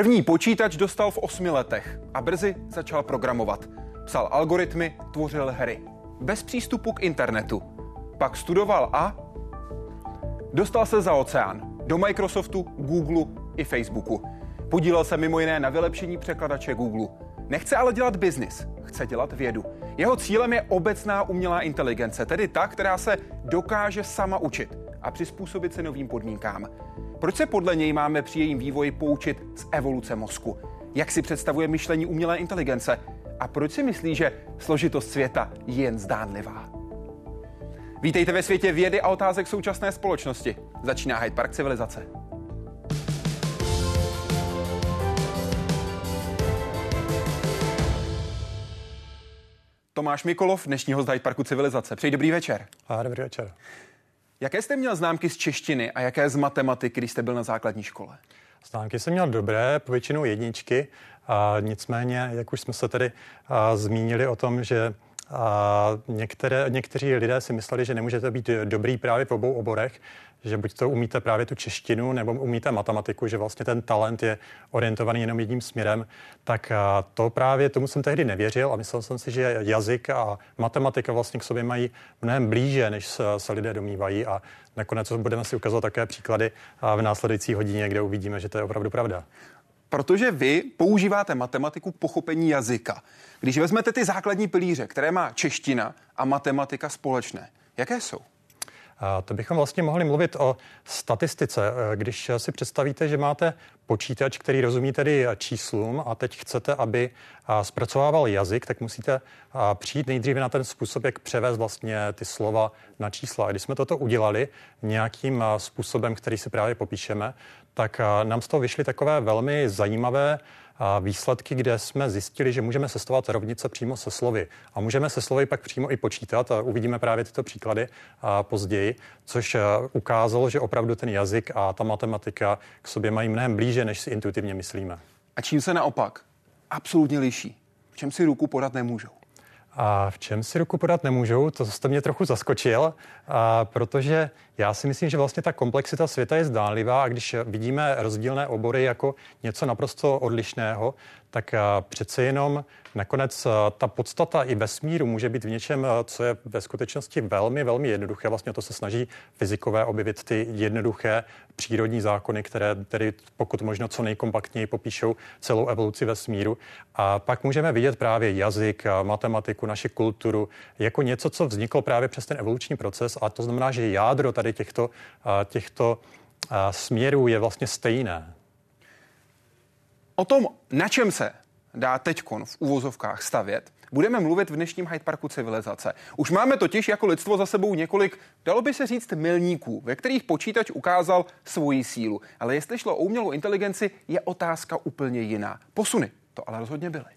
První počítač dostal v osmi letech a brzy začal programovat. Psal algoritmy, tvořil hry. Bez přístupu k internetu. Pak studoval a dostal se za oceán. Do Microsoftu, Google i Facebooku. Podílel se mimo jiné na vylepšení překladače Google. Nechce ale dělat biznis, chce dělat vědu. Jeho cílem je obecná umělá inteligence, tedy ta, která se dokáže sama učit a přizpůsobit se novým podmínkám. Proč se podle něj máme při jejím vývoji poučit z evoluce mozku? Jak si představuje myšlení umělé inteligence? A proč si myslí, že složitost světa je jen zdánlivá? Vítejte ve světě vědy a otázek současné společnosti. Začíná Hyde Park civilizace. Tomáš Mikolov, dnešního z Hyde Parku civilizace. Přeji dobrý večer. A dobrý večer. Jaké jste měl známky z češtiny a jaké z matematiky, když jste byl na základní škole? Známky jsem měl dobré, povětšinou jedničky. A nicméně, jak už jsme se tady a, zmínili o tom, že a některé, někteří lidé si mysleli, že nemůžete být dobrý právě v obou oborech, že buď to umíte právě tu češtinu nebo umíte matematiku, že vlastně ten talent je orientovaný jenom jedním směrem, tak to právě tomu jsem tehdy nevěřil a myslel jsem si, že jazyk a matematika vlastně k sobě mají mnohem blíže, než se, lidé domývají a nakonec budeme si ukazovat také příklady v následující hodině, kde uvidíme, že to je opravdu pravda. Protože vy používáte matematiku pochopení jazyka. Když vezmete ty základní pilíře, které má čeština a matematika společné, jaké jsou? To bychom vlastně mohli mluvit o statistice. Eh, když si představíte, že máte počítač, který rozumí tedy číslům a teď chcete, aby zpracovával jazyk, tak musíte přijít nejdříve na ten způsob, jak převést vlastně ty slova na čísla. A když jsme toto udělali nějakým způsobem, který si právě popíšeme, tak nám z toho vyšly takové velmi zajímavé výsledky, kde jsme zjistili, že můžeme sestovat rovnice přímo se slovy. A můžeme se slovy pak přímo i počítat. A uvidíme právě tyto příklady později, což ukázalo, že opravdu ten jazyk a ta matematika k sobě mají mnohem blíže, než si intuitivně myslíme. A čím se naopak absolutně liší? V čem si ruku podat nemůžou? A v čem si ruku podat nemůžou, to jste mě trochu zaskočil, a protože já si myslím, že vlastně ta komplexita světa je zdánlivá a když vidíme rozdílné obory jako něco naprosto odlišného, tak přece jenom nakonec ta podstata i vesmíru může být v něčem, co je ve skutečnosti velmi, velmi jednoduché. Vlastně to se snaží fyzikové objevit ty jednoduché přírodní zákony, které tedy pokud možno co nejkompaktněji popíšou celou evoluci vesmíru. A pak můžeme vidět právě jazyk, matematiku, naši kulturu jako něco, co vzniklo právě přes ten evoluční proces. A to znamená, že jádro tady těchto, těchto směrů je vlastně stejné. O tom, na čem se dá teďkon v uvozovkách stavět, budeme mluvit v dnešním Hyde Parku civilizace. Už máme totiž jako lidstvo za sebou několik, dalo by se říct, milníků, ve kterých počítač ukázal svoji sílu. Ale jestli šlo o umělou inteligenci, je otázka úplně jiná. Posuny to ale rozhodně byly.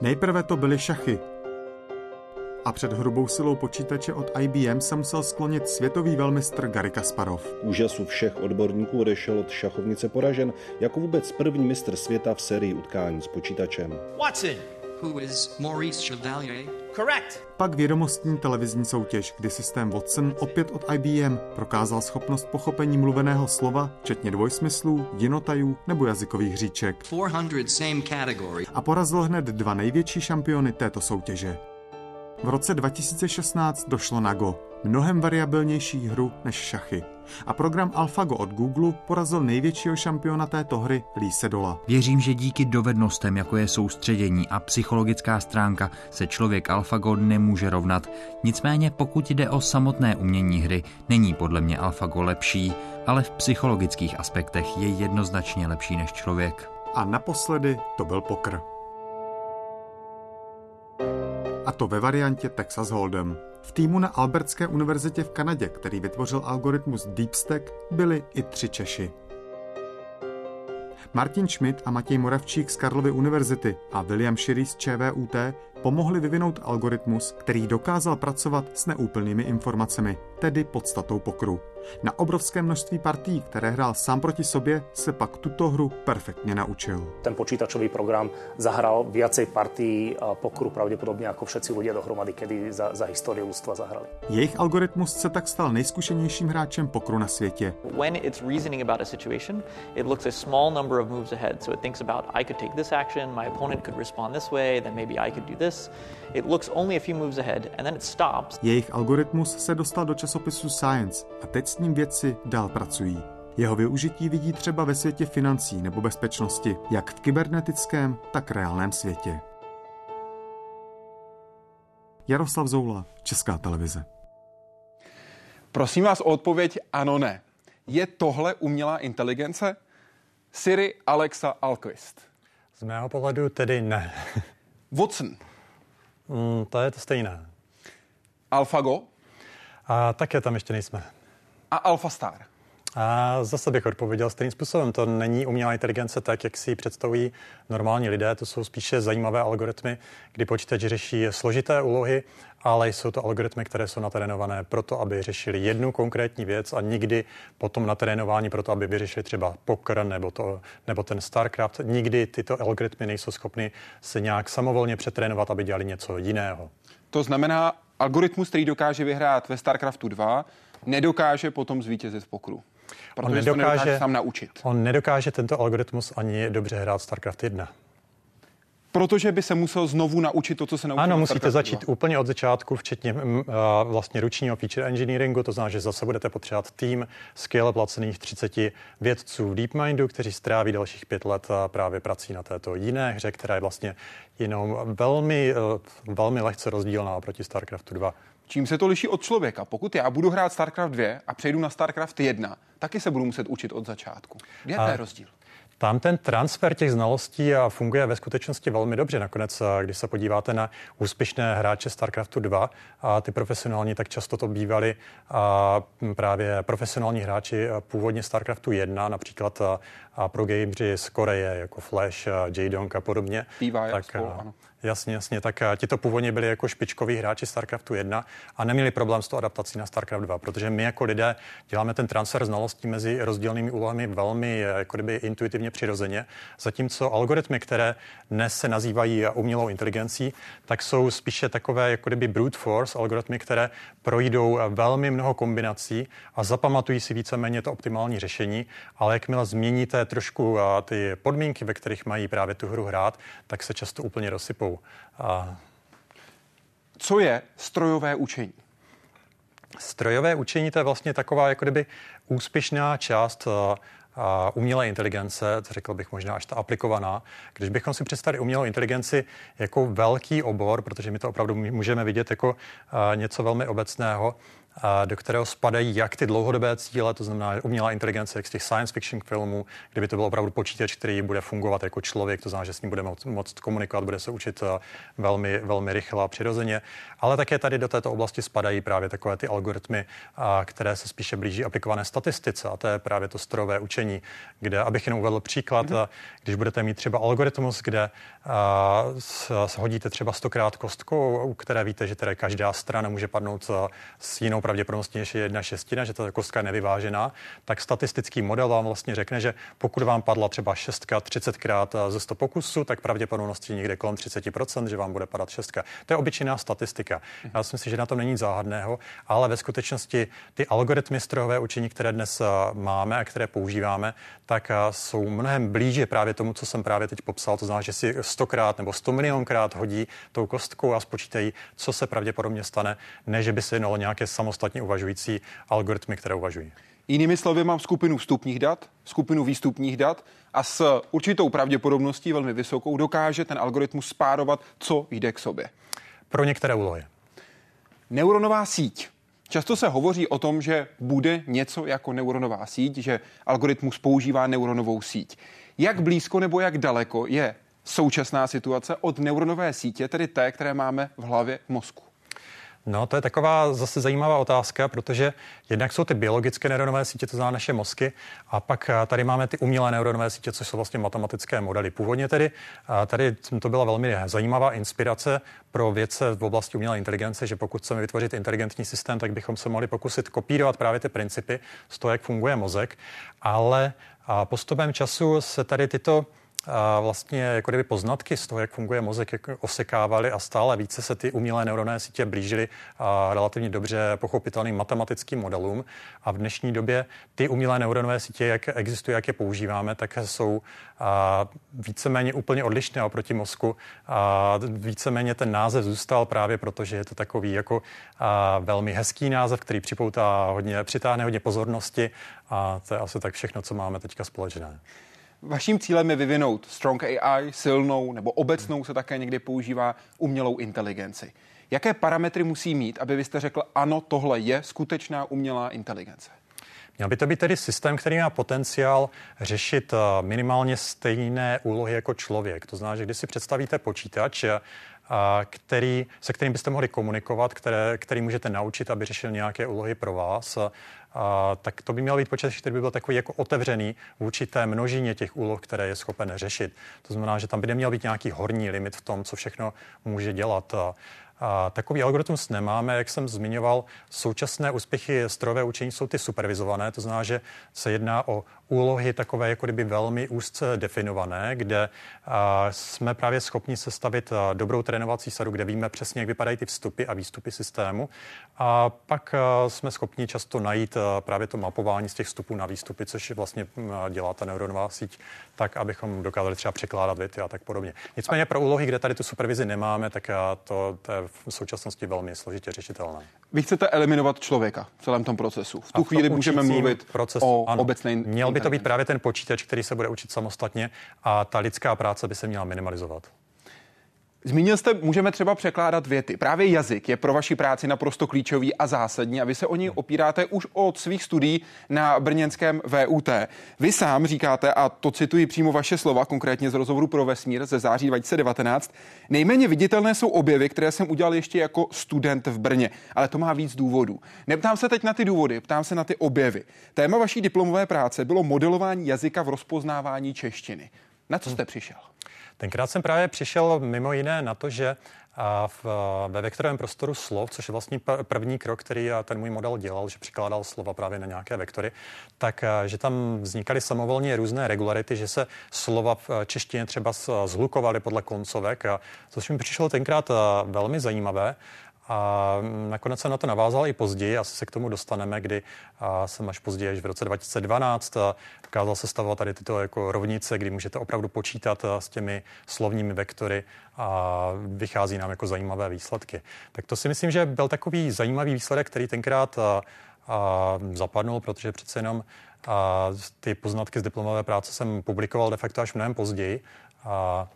Nejprve to byly šachy, a před hrubou silou počítače od IBM se musel sklonit světový velmistr Gary Kasparov. K úžasu všech odborníků odešel od šachovnice poražen jako vůbec první mistr světa v sérii utkání s počítačem. Watson, who is Maurice Chevalier. Correct. Pak vědomostní televizní soutěž, kdy systém Watson opět od IBM prokázal schopnost pochopení mluveného slova, včetně dvojsmyslů, jinotajů nebo jazykových říček. A porazil hned dva největší šampiony této soutěže. V roce 2016 došlo na Go, mnohem variabilnější hru než šachy. A program AlphaGo od Google porazil největšího šampiona této hry Lee Sedola. Věřím, že díky dovednostem, jako je soustředění a psychologická stránka, se člověk AlphaGo nemůže rovnat. Nicméně, pokud jde o samotné umění hry, není podle mě AlphaGo lepší, ale v psychologických aspektech je jednoznačně lepší než člověk. A naposledy to byl pokr a to ve variantě Texas Hold'em. V týmu na Albertské univerzitě v Kanadě, který vytvořil algoritmus DeepStack, byli i tři Češi. Martin Schmidt a Matěj Moravčík z Karlovy univerzity a William Shiri z ČVUT pomohli vyvinout algoritmus, který dokázal pracovat s neúplnými informacemi. Tedy podstatou pokru. Na obrovské množství partí, které hrál sám proti sobě, se pak tuto hru perfektně naučil. Ten počítačový program zahral viacej partí pokru pravděpodobně jako všetci lidé dohromady, kedy za, za historii ľudstva zahrali. Jejich algoritmus se tak stal nejzkušenějším hráčem pokru na světě. When it's reasoning about a situation, it looks a small number of moves ahead. So it thinks about I could take this action, my opponent could respond this way, then maybe I could do this. It looks only a few moves ahead and then it stops. Jejich algoritmus se dostal do časopisu Science a teď s ním vědci dál pracují. Jeho využití vidí třeba ve světě financí nebo bezpečnosti, jak v kybernetickém, tak reálném světě. Jaroslav Zoula, Česká televize. Prosím vás o odpověď ano, ne. Je tohle umělá inteligence? Siri, Alexa, Alquist. Z mého pohledu tedy ne. Watson. Mm, to je to stejné. AlphaGo. A také tam ještě nejsme. A AlphaStar. A zase bych odpověděl stejným způsobem. To není umělá inteligence tak, jak si ji představují normální lidé. To jsou spíše zajímavé algoritmy, kdy počítač řeší složité úlohy, ale jsou to algoritmy, které jsou natrénované proto, aby řešili jednu konkrétní věc a nikdy potom natrénování proto, aby vyřešili třeba poker nebo, to, nebo ten StarCraft. Nikdy tyto algoritmy nejsou schopny se nějak samovolně přetrénovat, aby dělali něco jiného. To znamená, algoritmus, který dokáže vyhrát ve StarCraftu 2, nedokáže potom zvítězit v pokru. Protože on nedokáže, to nedokáže sám naučit. On nedokáže tento algoritmus ani dobře hrát StarCraft 1. Protože by se musel znovu naučit to, co se naučil. Ano, musíte začít úplně od začátku, včetně uh, vlastně ručního feature engineeringu, to znamená, že zase budete potřebovat tým skvěle placených 30 vědců v DeepMindu, kteří stráví dalších pět let právě prací na této jiné hře, která je vlastně jenom velmi, uh, velmi lehce rozdílná oproti StarCraftu 2. Čím se to liší od člověka? Pokud já budu hrát StarCraft 2 a přejdu na StarCraft 1, taky se budu muset učit od začátku. Kde je rozdíl? Tam ten transfer těch znalostí funguje ve skutečnosti velmi dobře. Nakonec, když se podíváte na úspěšné hráče StarCraftu 2, a ty profesionální, tak často to bývali a právě profesionální hráči původně StarCraftu 1, například a pro gameři z Koreje, jako Flash, J-Dong a podobně. Bývá tak, spolu, ano. Jasně, jasně. Tak ti to původně byli jako špičkoví hráči StarCraftu 1 a neměli problém s tou adaptací na StarCraft 2, protože my jako lidé děláme ten transfer znalostí mezi rozdílnými úlohami velmi jako kdyby intuitivně přirozeně, zatímco algoritmy, které dnes se nazývají umělou inteligencí, tak jsou spíše takové jako kdyby brute force algoritmy, které projdou velmi mnoho kombinací a zapamatují si víceméně to optimální řešení, ale jakmile změníte trošku ty podmínky, ve kterých mají právě tu hru hrát, tak se často úplně rozsypou. A... Co je strojové učení? Strojové učení to je vlastně taková jako kdyby úspěšná část a umělé inteligence, řekl bych možná až ta aplikovaná. Když bychom si představili umělou inteligenci jako velký obor, protože my to opravdu můžeme vidět jako něco velmi obecného, do kterého spadají jak ty dlouhodobé cíle, to znamená umělá inteligence, jak z těch science fiction filmů, kdyby to byl opravdu počítač, který bude fungovat jako člověk, to znamená, že s ním bude moct komunikovat, bude se učit eh, velmi, velmi rychle a přirozeně. Ale také tady do této oblasti spadají právě takové ty algoritmy, které se spíše blíží aplikované statistice, a to je právě to strojové učení, kde, abych jenom uvedl příklad, mm-hmm. když budete mít třeba algoritmus, kde shodíte třeba stokrát kostkou, u které víte, že tedy každá strana může padnout eh, s jinou pravděpodobností než je jedna šestina, že ta kostka je nevyvážená, tak statistický model vám vlastně řekne, že pokud vám padla třeba šestka 30krát ze 100 pokusů, tak pravděpodobností někde kolem 30%, že vám bude padat šestka. To je obyčejná statistika. Já si myslím, že na tom není záhadného, ale ve skutečnosti ty algoritmy strojové učení, které dnes máme a které používáme, tak jsou mnohem blíže právě tomu, co jsem právě teď popsal. To znamená, že si stokrát nebo sto milionkrát hodí tou kostkou a spočítají, co se pravděpodobně stane, než by se jednalo nějaké samostatné samostatně uvažující algoritmy, které uvažují. Jinými slovy, mám skupinu vstupních dat, skupinu výstupních dat a s určitou pravděpodobností, velmi vysokou, dokáže ten algoritmus spárovat, co jde k sobě. Pro některé úlohy. Neuronová síť. Často se hovoří o tom, že bude něco jako neuronová síť, že algoritmus používá neuronovou síť. Jak blízko nebo jak daleko je současná situace od neuronové sítě, tedy té, které máme v hlavě v mozku? No, to je taková zase zajímavá otázka, protože jednak jsou ty biologické neuronové sítě, to znamená naše mozky, a pak tady máme ty umělé neuronové sítě, což jsou vlastně matematické modely. Původně tedy tady to byla velmi zajímavá inspirace pro vědce v oblasti umělé inteligence, že pokud chceme vytvořit inteligentní systém, tak bychom se mohli pokusit kopírovat právě ty principy z toho, jak funguje mozek, ale postupem času se tady tyto a vlastně jako kdyby poznatky z toho, jak funguje mozek, jak osekávaly a stále více se ty umělé neuronové sítě blížily a relativně dobře pochopitelným matematickým modelům. A v dnešní době ty umělé neuronové sítě, jak existují, jak je používáme, tak jsou a víceméně úplně odlišné oproti mozku. A víceméně ten název zůstal právě proto, že je to takový jako a velmi hezký název, který připoutá hodně, přitáhne hodně pozornosti a to je asi tak všechno, co máme teďka společné. Vaším cílem je vyvinout strong AI, silnou nebo obecnou se také někdy používá umělou inteligenci. Jaké parametry musí mít, aby vy jste řekl, ano, tohle je skutečná umělá inteligence? Měl by to být tedy systém, který má potenciál řešit eh, minimálně stejné úlohy jako člověk. To znamená, že když si představíte počítač, eh, který, se kterým byste mohli komunikovat, které, který můžete naučit, aby řešil nějaké úlohy pro vás, a, tak to by měl být počítač, který by byl takový jako otevřený vůči té množině těch úloh, které je schopen řešit. To znamená, že tam by neměl být nějaký horní limit v tom, co všechno může dělat. A, takový algoritmus nemáme, jak jsem zmiňoval. Současné úspěchy strojové učení jsou ty supervizované, to znamená, že se jedná o úlohy takové jako kdyby velmi úzce definované, kde a, jsme právě schopni sestavit a, dobrou trénovací sadu, kde víme přesně, jak vypadají ty vstupy a výstupy systému. A pak a, jsme schopni často najít a, právě to mapování z těch vstupů na výstupy, což vlastně a, dělá ta neuronová síť, tak abychom dokázali třeba překládat věty a tak podobně. Nicméně pro úlohy, kde tady tu supervizi nemáme, tak a, to, to je v současnosti velmi složitě řešitelné. Vy chcete eliminovat člověka v celém tom procesu. V tu chvíli můžeme mluvit procesu, o ano, obecné Měl by to být právě ten počítač, který se bude učit samostatně a ta lidská práce by se měla minimalizovat. Zmínil jste, můžeme třeba překládat věty. Právě jazyk je pro vaši práci naprosto klíčový a zásadní a vy se o něj opíráte už od svých studií na brněnském VUT. Vy sám říkáte, a to cituji přímo vaše slova, konkrétně z rozhovoru pro vesmír ze září 2019, nejméně viditelné jsou objevy, které jsem udělal ještě jako student v Brně, ale to má víc důvodů. Neptám se teď na ty důvody, ptám se na ty objevy. Téma vaší diplomové práce bylo modelování jazyka v rozpoznávání češtiny. Na co jste přišel? Tenkrát jsem právě přišel mimo jiné na to, že v, ve vektorovém prostoru slov, což je vlastně první krok, který ten můj model dělal, že přikládal slova právě na nějaké vektory, tak že tam vznikaly samovolně různé regularity, že se slova v češtině třeba zhlukovaly podle koncovek, což mi přišlo tenkrát velmi zajímavé. A nakonec jsem na to navázal i později, asi se k tomu dostaneme, kdy jsem až později, až v roce 2012, dokázal se stavovat tady tyto jako rovnice, kdy můžete opravdu počítat s těmi slovními vektory a vychází nám jako zajímavé výsledky. Tak to si myslím, že byl takový zajímavý výsledek, který tenkrát a, zapadnul, protože přece jenom a ty poznatky z diplomové práce jsem publikoval de facto až mnohem později. A,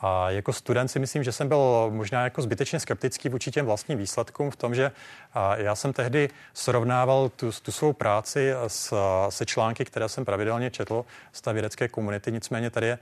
a jako student si myslím, že jsem byl možná jako zbytečně skeptický vůči těm vlastním výsledkům v tom, že já jsem tehdy srovnával tu, tu svou práci s, se články, které jsem pravidelně četl z té vědecké komunity. Nicméně tady je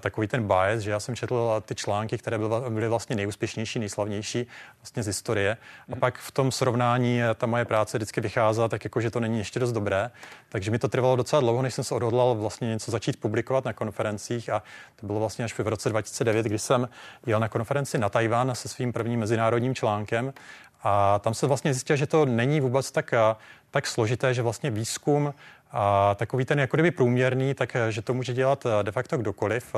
takový ten bias, že já jsem četl ty články, které byly vlastně nejúspěšnější, nejslavnější vlastně z historie. A mhm. pak v tom srovnání ta moje práce vždycky vycházela tak jako, že to není ještě dost dobré. Takže mi to trvalo docela dlouho, než jsem se odhodlal vlastně něco začít publikovat na konferencích a to bylo vlastně až v roce 2009, kdy jsem jel na konferenci na Tajván se svým prvním mezinárodním článkem. A tam se vlastně zjistil, že to není vůbec tak, tak složité, že vlastně výzkum a takový ten jako kdyby průměrný, tak že to může dělat de facto kdokoliv.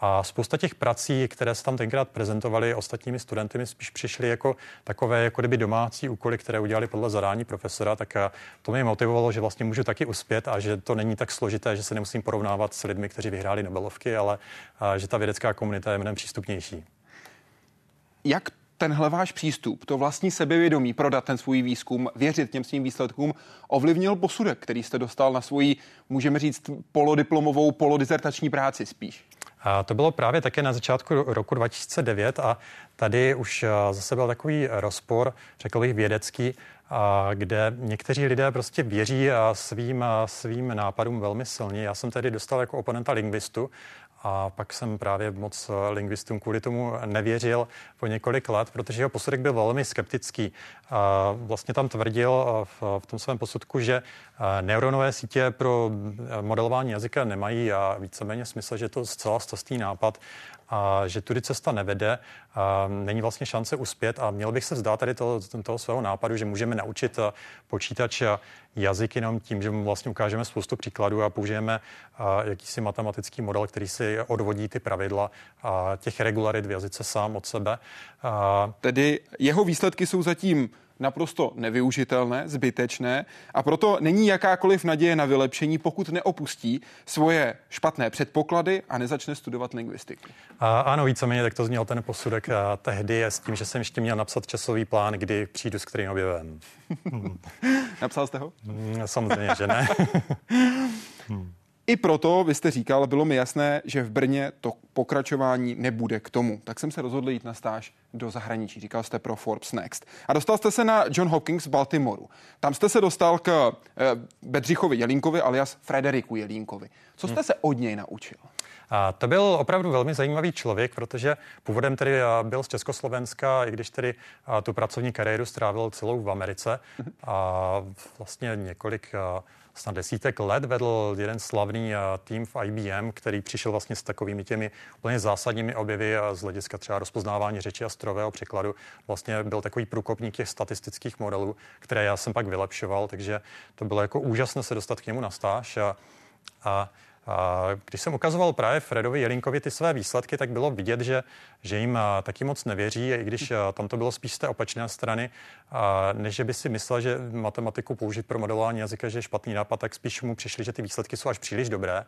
A spousta těch prací, které se tam tenkrát prezentovaly ostatními studenty, mi spíš přišly jako takové jako kdyby domácí úkoly, které udělali podle zadání profesora, tak to mě motivovalo, že vlastně můžu taky uspět a že to není tak složité, že se nemusím porovnávat s lidmi, kteří vyhráli Nobelovky, ale že ta vědecká komunita je mnohem přístupnější. Jak tenhle váš přístup, to vlastní sebevědomí prodat ten svůj výzkum, věřit těm svým výsledkům, ovlivnil posudek, který jste dostal na svoji, můžeme říct, polodiplomovou, polodizertační práci spíš? A to bylo právě také na začátku roku 2009 a tady už zase byl takový rozpor, řekl bych vědecký, kde někteří lidé prostě věří svým, svým nápadům velmi silně. Já jsem tedy dostal jako oponenta lingvistu a pak jsem právě moc lingvistům kvůli tomu nevěřil po několik let, protože jeho posudek byl velmi skeptický. Vlastně tam tvrdil v, tom svém posudku, že neuronové sítě pro modelování jazyka nemají a víceméně smysl, že je to zcela stostý nápad a že tudy cesta nevede, a není vlastně šance uspět a měl bych se vzdát tady toho, toho svého nápadu, že můžeme naučit počítač jazyk jenom tím, že mu vlastně ukážeme spoustu příkladů a použijeme jakýsi matematický model, který si odvodí ty pravidla a těch regularit v jazyce sám od sebe. Tedy jeho výsledky jsou zatím naprosto nevyužitelné, zbytečné a proto není jakákoliv naděje na vylepšení, pokud neopustí svoje špatné předpoklady a nezačne studovat lingvistiku. A, ano, víceméně tak to zněl ten posudek a tehdy s tím, že jsem ještě měl napsat časový plán, kdy přijdu s kterým objevem. Napsal jste ho? Mm, samozřejmě, že ne. I proto, vy jste říkal, bylo mi jasné, že v Brně to pokračování nebude k tomu. Tak jsem se rozhodl jít na stáž do zahraničí. Říkal jste pro Forbes Next. A dostal jste se na John Hopkins v Baltimoru. Tam jste se dostal k eh, Bedřichovi Jelínkovi alias Frederiku Jelínkovi. Co jste hmm. se od něj naučil? A to byl opravdu velmi zajímavý člověk, protože původem tedy byl z Československa, i když tedy tu pracovní kariéru strávil celou v Americe mhm. a vlastně několik snad desítek let vedl jeden slavný tým v IBM, který přišel vlastně s takovými těmi úplně zásadními objevy z hlediska třeba rozpoznávání řeči a strojového překladu. Vlastně byl takový průkopník těch statistických modelů, které já jsem pak vylepšoval, takže to bylo jako úžasné se dostat k němu na stáž. A a když jsem ukazoval právě Fredovi Jelinkovi ty své výsledky, tak bylo vidět, že, že jim taky moc nevěří, i když tam to bylo spíš z té opačné strany, než že by si myslel, že matematiku použít pro modelování jazyka, že je špatný nápad, tak spíš mu přišli, že ty výsledky jsou až příliš dobré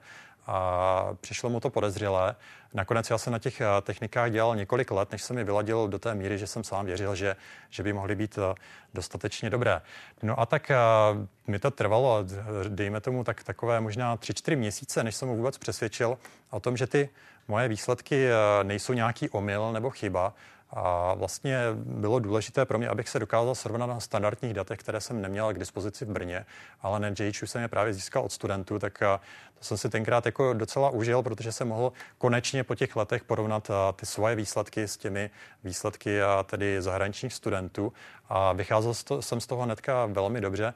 a přišlo mu to podezřelé. Nakonec já jsem na těch technikách dělal několik let, než jsem je vyladil do té míry, že jsem sám věřil, že, že by mohly být dostatečně dobré. No a tak mi to trvalo, dejme tomu tak takové možná 3-4 měsíce, než jsem mu vůbec přesvědčil o tom, že ty moje výsledky nejsou nějaký omyl nebo chyba, a vlastně bylo důležité pro mě, abych se dokázal srovnat na standardních datech, které jsem neměl k dispozici v Brně, ale na JHU jsem je právě získal od studentů, tak to jsem si tenkrát jako docela užil, protože jsem mohl konečně po těch letech porovnat ty svoje výsledky s těmi výsledky a tedy zahraničních studentů. A vycházel jsem z toho hnedka velmi dobře.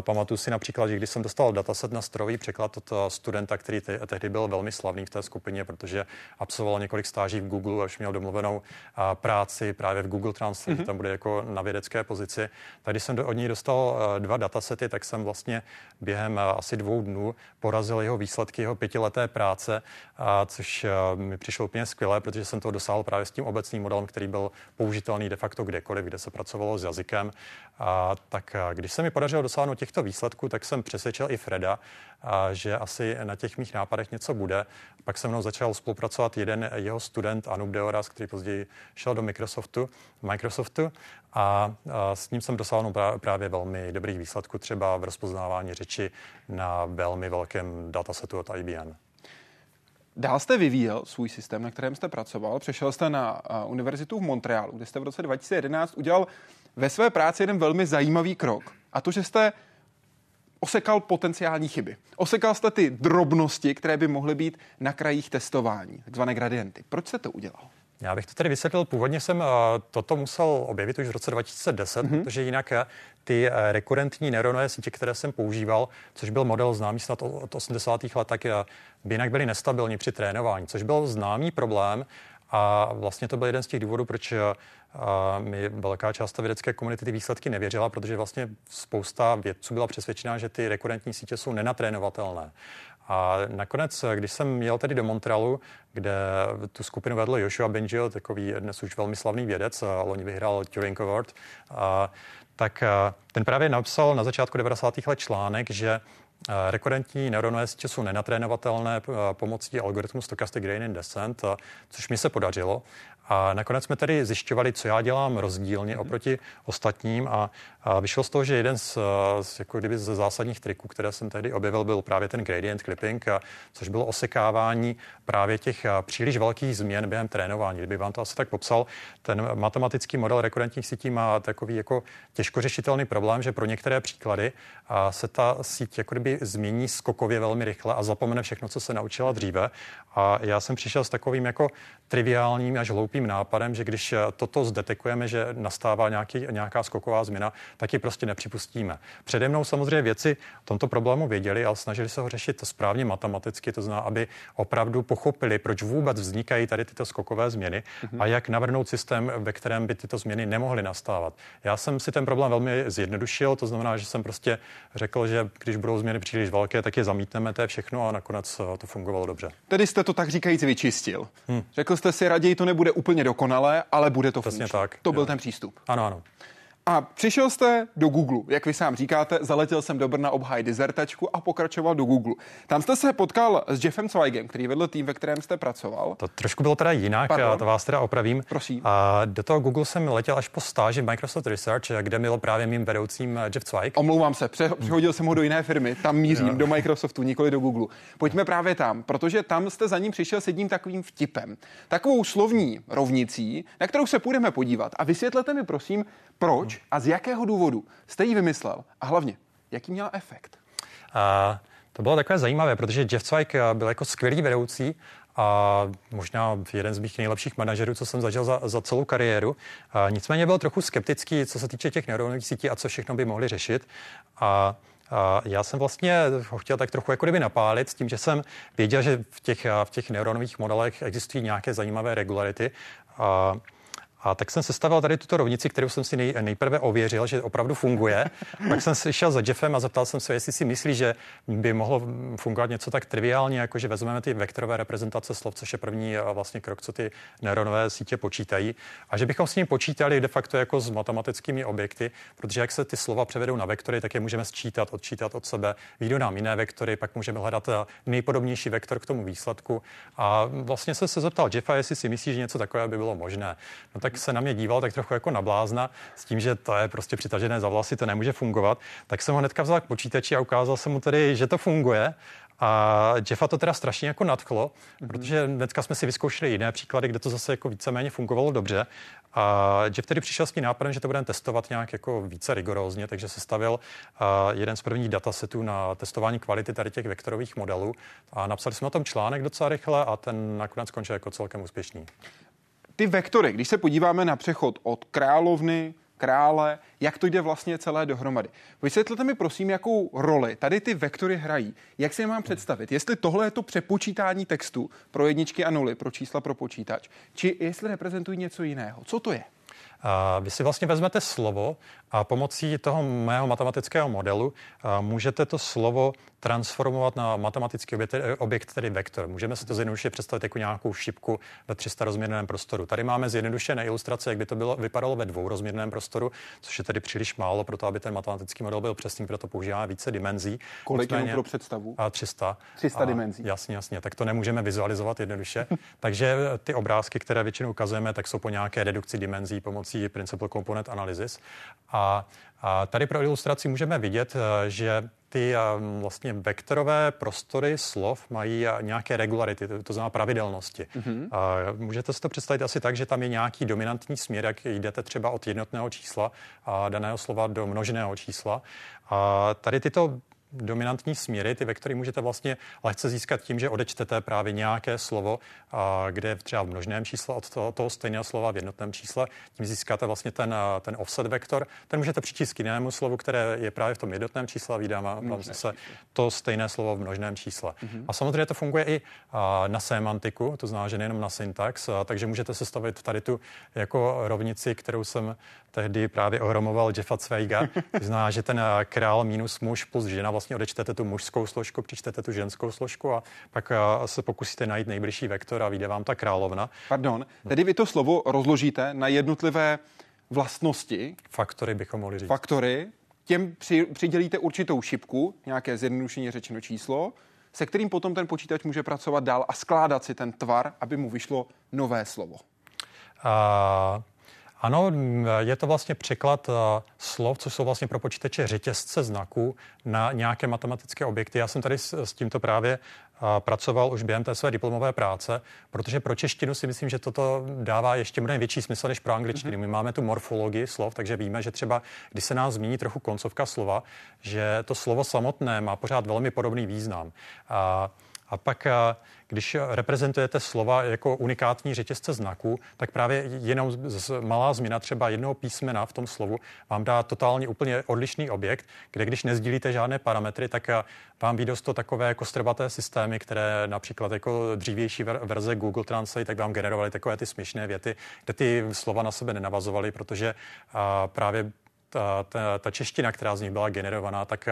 Pamatuju si například, že když jsem dostal dataset na strojový překlad od eh, studenta, který te- tehdy byl velmi slavný v té skupině, protože absolvoval několik stáží v Google a už měl domluvenou eh, práci právě v Google Translate, mm-hmm. tam bude jako na vědecké pozici. Tak když jsem do, od něj dostal eh, dva datasety, tak jsem vlastně během asi dvou dnů porazil jeho výsledky jeho pětileté práce, a což mi přišlo úplně skvělé, protože jsem to dosáhl právě s tím obecným modelem, který byl použitelný de facto kdekoliv, kde se pracovalo s jazykem. A tak když se mi podařilo dosáhnout těchto výsledků, tak jsem přesvědčil i Freda, a že asi na těch mých nápadech něco bude. Pak se mnou začal spolupracovat jeden jeho student, Anup Deoras, který později šel do Microsoftu, Microsoftu a, a s ním jsem dosáhnul právě velmi dobrých výsledků, třeba v rozpoznávání řeči na velmi velkém datasetu od IBM. Dál jste vyvíjel svůj systém, na kterém jste pracoval. Přešel jste na univerzitu v Montrealu, kde jste v roce 2011 udělal ve své práci jeden velmi zajímavý krok. A to, že jste osekal potenciální chyby. Osekal jste ty drobnosti, které by mohly být na krajích testování, takzvané gradienty. Proč jste to udělal? Já bych to tedy vysvětlil. Původně jsem uh, toto musel objevit už v roce 2010, mm-hmm. protože jinak uh, ty uh, rekurentní neuronové sítě, které jsem používal, což byl model známý snad od 80. let, tak by jinak byly nestabilní při trénování, což byl známý problém. A vlastně to byl jeden z těch důvodů, proč a mi velká část vědecké komunity ty výsledky nevěřila, protože vlastně spousta vědců byla přesvědčená, že ty rekurentní sítě jsou nenatrénovatelné. A nakonec, když jsem jel tedy do Montrealu, kde tu skupinu vedl Joshua Bengio, takový dnes už velmi slavný vědec, a loni vyhrál Turing Award, tak ten právě napsal na začátku 90. let článek, že Rekurentní neuronové sítě jsou nenatrénovatelné pomocí algoritmu Stochastic Gradient Descent, což mi se podařilo. A nakonec jsme tedy zjišťovali, co já dělám rozdílně oproti ostatním a, vyšlo z toho, že jeden z, z jako kdyby ze zásadních triků, které jsem tehdy objevil, byl právě ten gradient clipping, což bylo osekávání právě těch příliš velkých změn během trénování. Kdyby vám to asi tak popsal, ten matematický model rekurentních sítí má takový jako těžko řešitelný problém, že pro některé příklady se ta síť jako kdyby změní skokově velmi rychle a zapomene všechno, co se naučila dříve. A já jsem přišel s takovým jako triviálním až hloupým nápadem, že když toto zdetekujeme, že nastává nějaký, nějaká skoková změna, tak ji prostě nepřipustíme. Přede mnou samozřejmě věci o tomto problému věděli, ale snažili se ho řešit správně matematicky, to znamená, aby opravdu pochopili, proč vůbec vznikají tady tyto skokové změny mm-hmm. a jak navrhnout systém, ve kterém by tyto změny nemohly nastávat. Já jsem si ten problém velmi zjednodušil, to znamená, že jsem prostě řekl, že když budou změny příliš velké, tak je zamítneme, to je všechno a nakonec to fungovalo dobře. Tedy jste to tak říkajíc vyčistil. Hmm. Řekl jste si, raději to nebude úplně dokonalé, ale bude to Přesně funkční. tak. To byl jo. ten přístup. Ano, ano. A přišel jste do Google, jak vy sám říkáte, zaletěl jsem do Brna obhájit dizertačku a pokračoval do Google. Tam jste se potkal s Jeffem Zweigem, který vedl tým, ve kterém jste pracoval. To trošku bylo teda jinak, Pardon. to vás teda opravím. Prosím. A do toho Google jsem letěl až po stáži v Microsoft Research, kde byl právě mým vedoucím Jeff Zweig. Omlouvám se, přehodil jsem ho do jiné firmy, tam mířím, jo. do Microsoftu, nikoli do Google. Pojďme právě tam, protože tam jste za ním přišel s jedním takovým vtipem. Takovou slovní rovnicí, na kterou se půjdeme podívat. A vysvětlete mi prosím, proč a z jakého důvodu jste ji vymyslel a hlavně, jaký měl efekt? A to bylo takové zajímavé, protože Jeff Zweig eh, byl jako skvělý vedoucí a možná jeden z mých nejlepších manažerů, co jsem zažil za, za celou kariéru. A nicméně byl trochu skeptický, co se týče těch neuronových sítí a co všechno by mohli řešit. A a já jsem vlastně ho chtěl tak trochu jako kdyby napálit s tím, že jsem věděl, že v těch, v těch neuronových modelech existují nějaké zajímavé regularity. A a tak jsem sestavil tady tuto rovnici, kterou jsem si nej, nejprve ověřil, že opravdu funguje. Pak jsem si šel za Jeffem a zeptal jsem se, jestli si myslí, že by mohlo fungovat něco tak triviálně, jako že vezmeme ty vektorové reprezentace slov, což je první vlastně krok, co ty neuronové sítě počítají, a že bychom s ním počítali de facto jako s matematickými objekty, protože jak se ty slova převedou na vektory, tak je můžeme sčítat, odčítat od sebe, výjdu nám jiné vektory, pak můžeme hledat eh, nejpodobnější vektor k tomu výsledku. A vlastně jsem se zeptal Jeffa, jestli si myslí, že něco takového by bylo možné. No tak se na mě díval tak trochu jako na blázna s tím, že to je prostě přitažené za vlasy, to nemůže fungovat, tak jsem ho hnedka vzal k počítači a ukázal jsem mu tedy, že to funguje. A Jeffa to teda strašně jako nadchlo, mm-hmm. protože dneska jsme si vyzkoušeli jiné příklady, kde to zase jako víceméně fungovalo dobře. A Jeff tedy přišel s tím nápadem, že to budeme testovat nějak jako více rigorózně, takže se stavil jeden z prvních datasetů na testování kvality tady těch vektorových modelů a napsali jsme o tom článek docela rychle a ten nakonec skončil jako celkem úspěšný ty vektory, když se podíváme na přechod od královny, krále, jak to jde vlastně celé dohromady. Vysvětlete mi prosím, jakou roli tady ty vektory hrají. Jak si je mám představit? Jestli tohle je to přepočítání textu pro jedničky a nuly, pro čísla pro počítač, či jestli reprezentují něco jiného. Co to je? Vy si vlastně vezmete slovo a pomocí toho mého matematického modelu můžete to slovo transformovat na matematický objekt, objekt, tedy vektor. Můžeme si to zjednodušeně představit jako nějakou šipku ve 300 rozměrném prostoru. Tady máme zjednodušené ilustrace, jak by to bylo, vypadalo ve dvourozměrném prostoru, což je tedy příliš málo pro to, aby ten matematický model byl přesný, proto používáme více dimenzí. Kolik Nicméně, pro představu? A 300. 300 a, dimenzí. Jasně, jasně. Tak to nemůžeme vizualizovat jednoduše. Takže ty obrázky, které většinou ukazujeme, tak jsou po nějaké redukci dimenzí pomocí Principal Component Analysis. A, a tady pro ilustraci můžeme vidět, eh, že ty eh, vlastně vektorové prostory slov mají eh, nějaké regularity, to znamená pravidelnosti. Mm-hmm. Můžete si to představit asi tak, že tam je nějaký dominantní směr, jak jdete třeba od jednotného čísla a daného slova do množného čísla. A tady tyto dominantní směry, ty vektory můžete vlastně lehce získat tím, že odečtete právě nějaké slovo, kde je třeba v množném čísle od toho, toho stejného slova v jednotném čísle. Tím získáte vlastně ten, ten offset vektor. Ten můžete přičíst k jinému slovu, které je právě v tom jednotném čísle a vydává vám zase to stejné slovo v množném čísle. Mm-hmm. A samozřejmě to funguje i na semantiku, to znamená, že nejenom na syntax, takže můžete sestavit tady tu jako rovnici, kterou jsem tehdy právě ohromoval Jeffa Zweiga. To znamená, že ten král minus muž plus žena vlastně odečtete tu mužskou složku, přičtete tu ženskou složku a pak se pokusíte najít nejbližší vektor a vyjde vám ta královna. Pardon, tedy vy to slovo rozložíte na jednotlivé vlastnosti. Faktory bychom mohli říct. Faktory. Těm při, přidělíte určitou šipku, nějaké zjednodušeně řečeno číslo, se kterým potom ten počítač může pracovat dál a skládat si ten tvar, aby mu vyšlo nové slovo. A Ano, je to vlastně překlad slov, co jsou vlastně pro počítače řetězce znaků na nějaké matematické objekty. Já jsem tady s, tímto právě pracoval už během té své diplomové práce, protože pro češtinu si myslím, že toto dává ještě mnohem větší smysl než pro angličtinu. Mm-hmm. My máme tu morfologii slov, takže víme, že třeba, když se nám zmíní trochu koncovka slova, že to slovo samotné má pořád velmi podobný význam. A a pak, když reprezentujete slova jako unikátní řetězce znaků, tak právě jenom malá změna třeba jednoho písmena v tom slovu vám dá totálně úplně odlišný objekt, kde když nezdílíte žádné parametry, tak vám vyjdou to takové jako strbaté systémy, které například jako dřívější verze Google Translate, tak vám generovaly takové ty směšné věty, kde ty slova na sebe nenavazovaly, protože právě ta, ta, ta čeština, která z nich byla generovaná, tak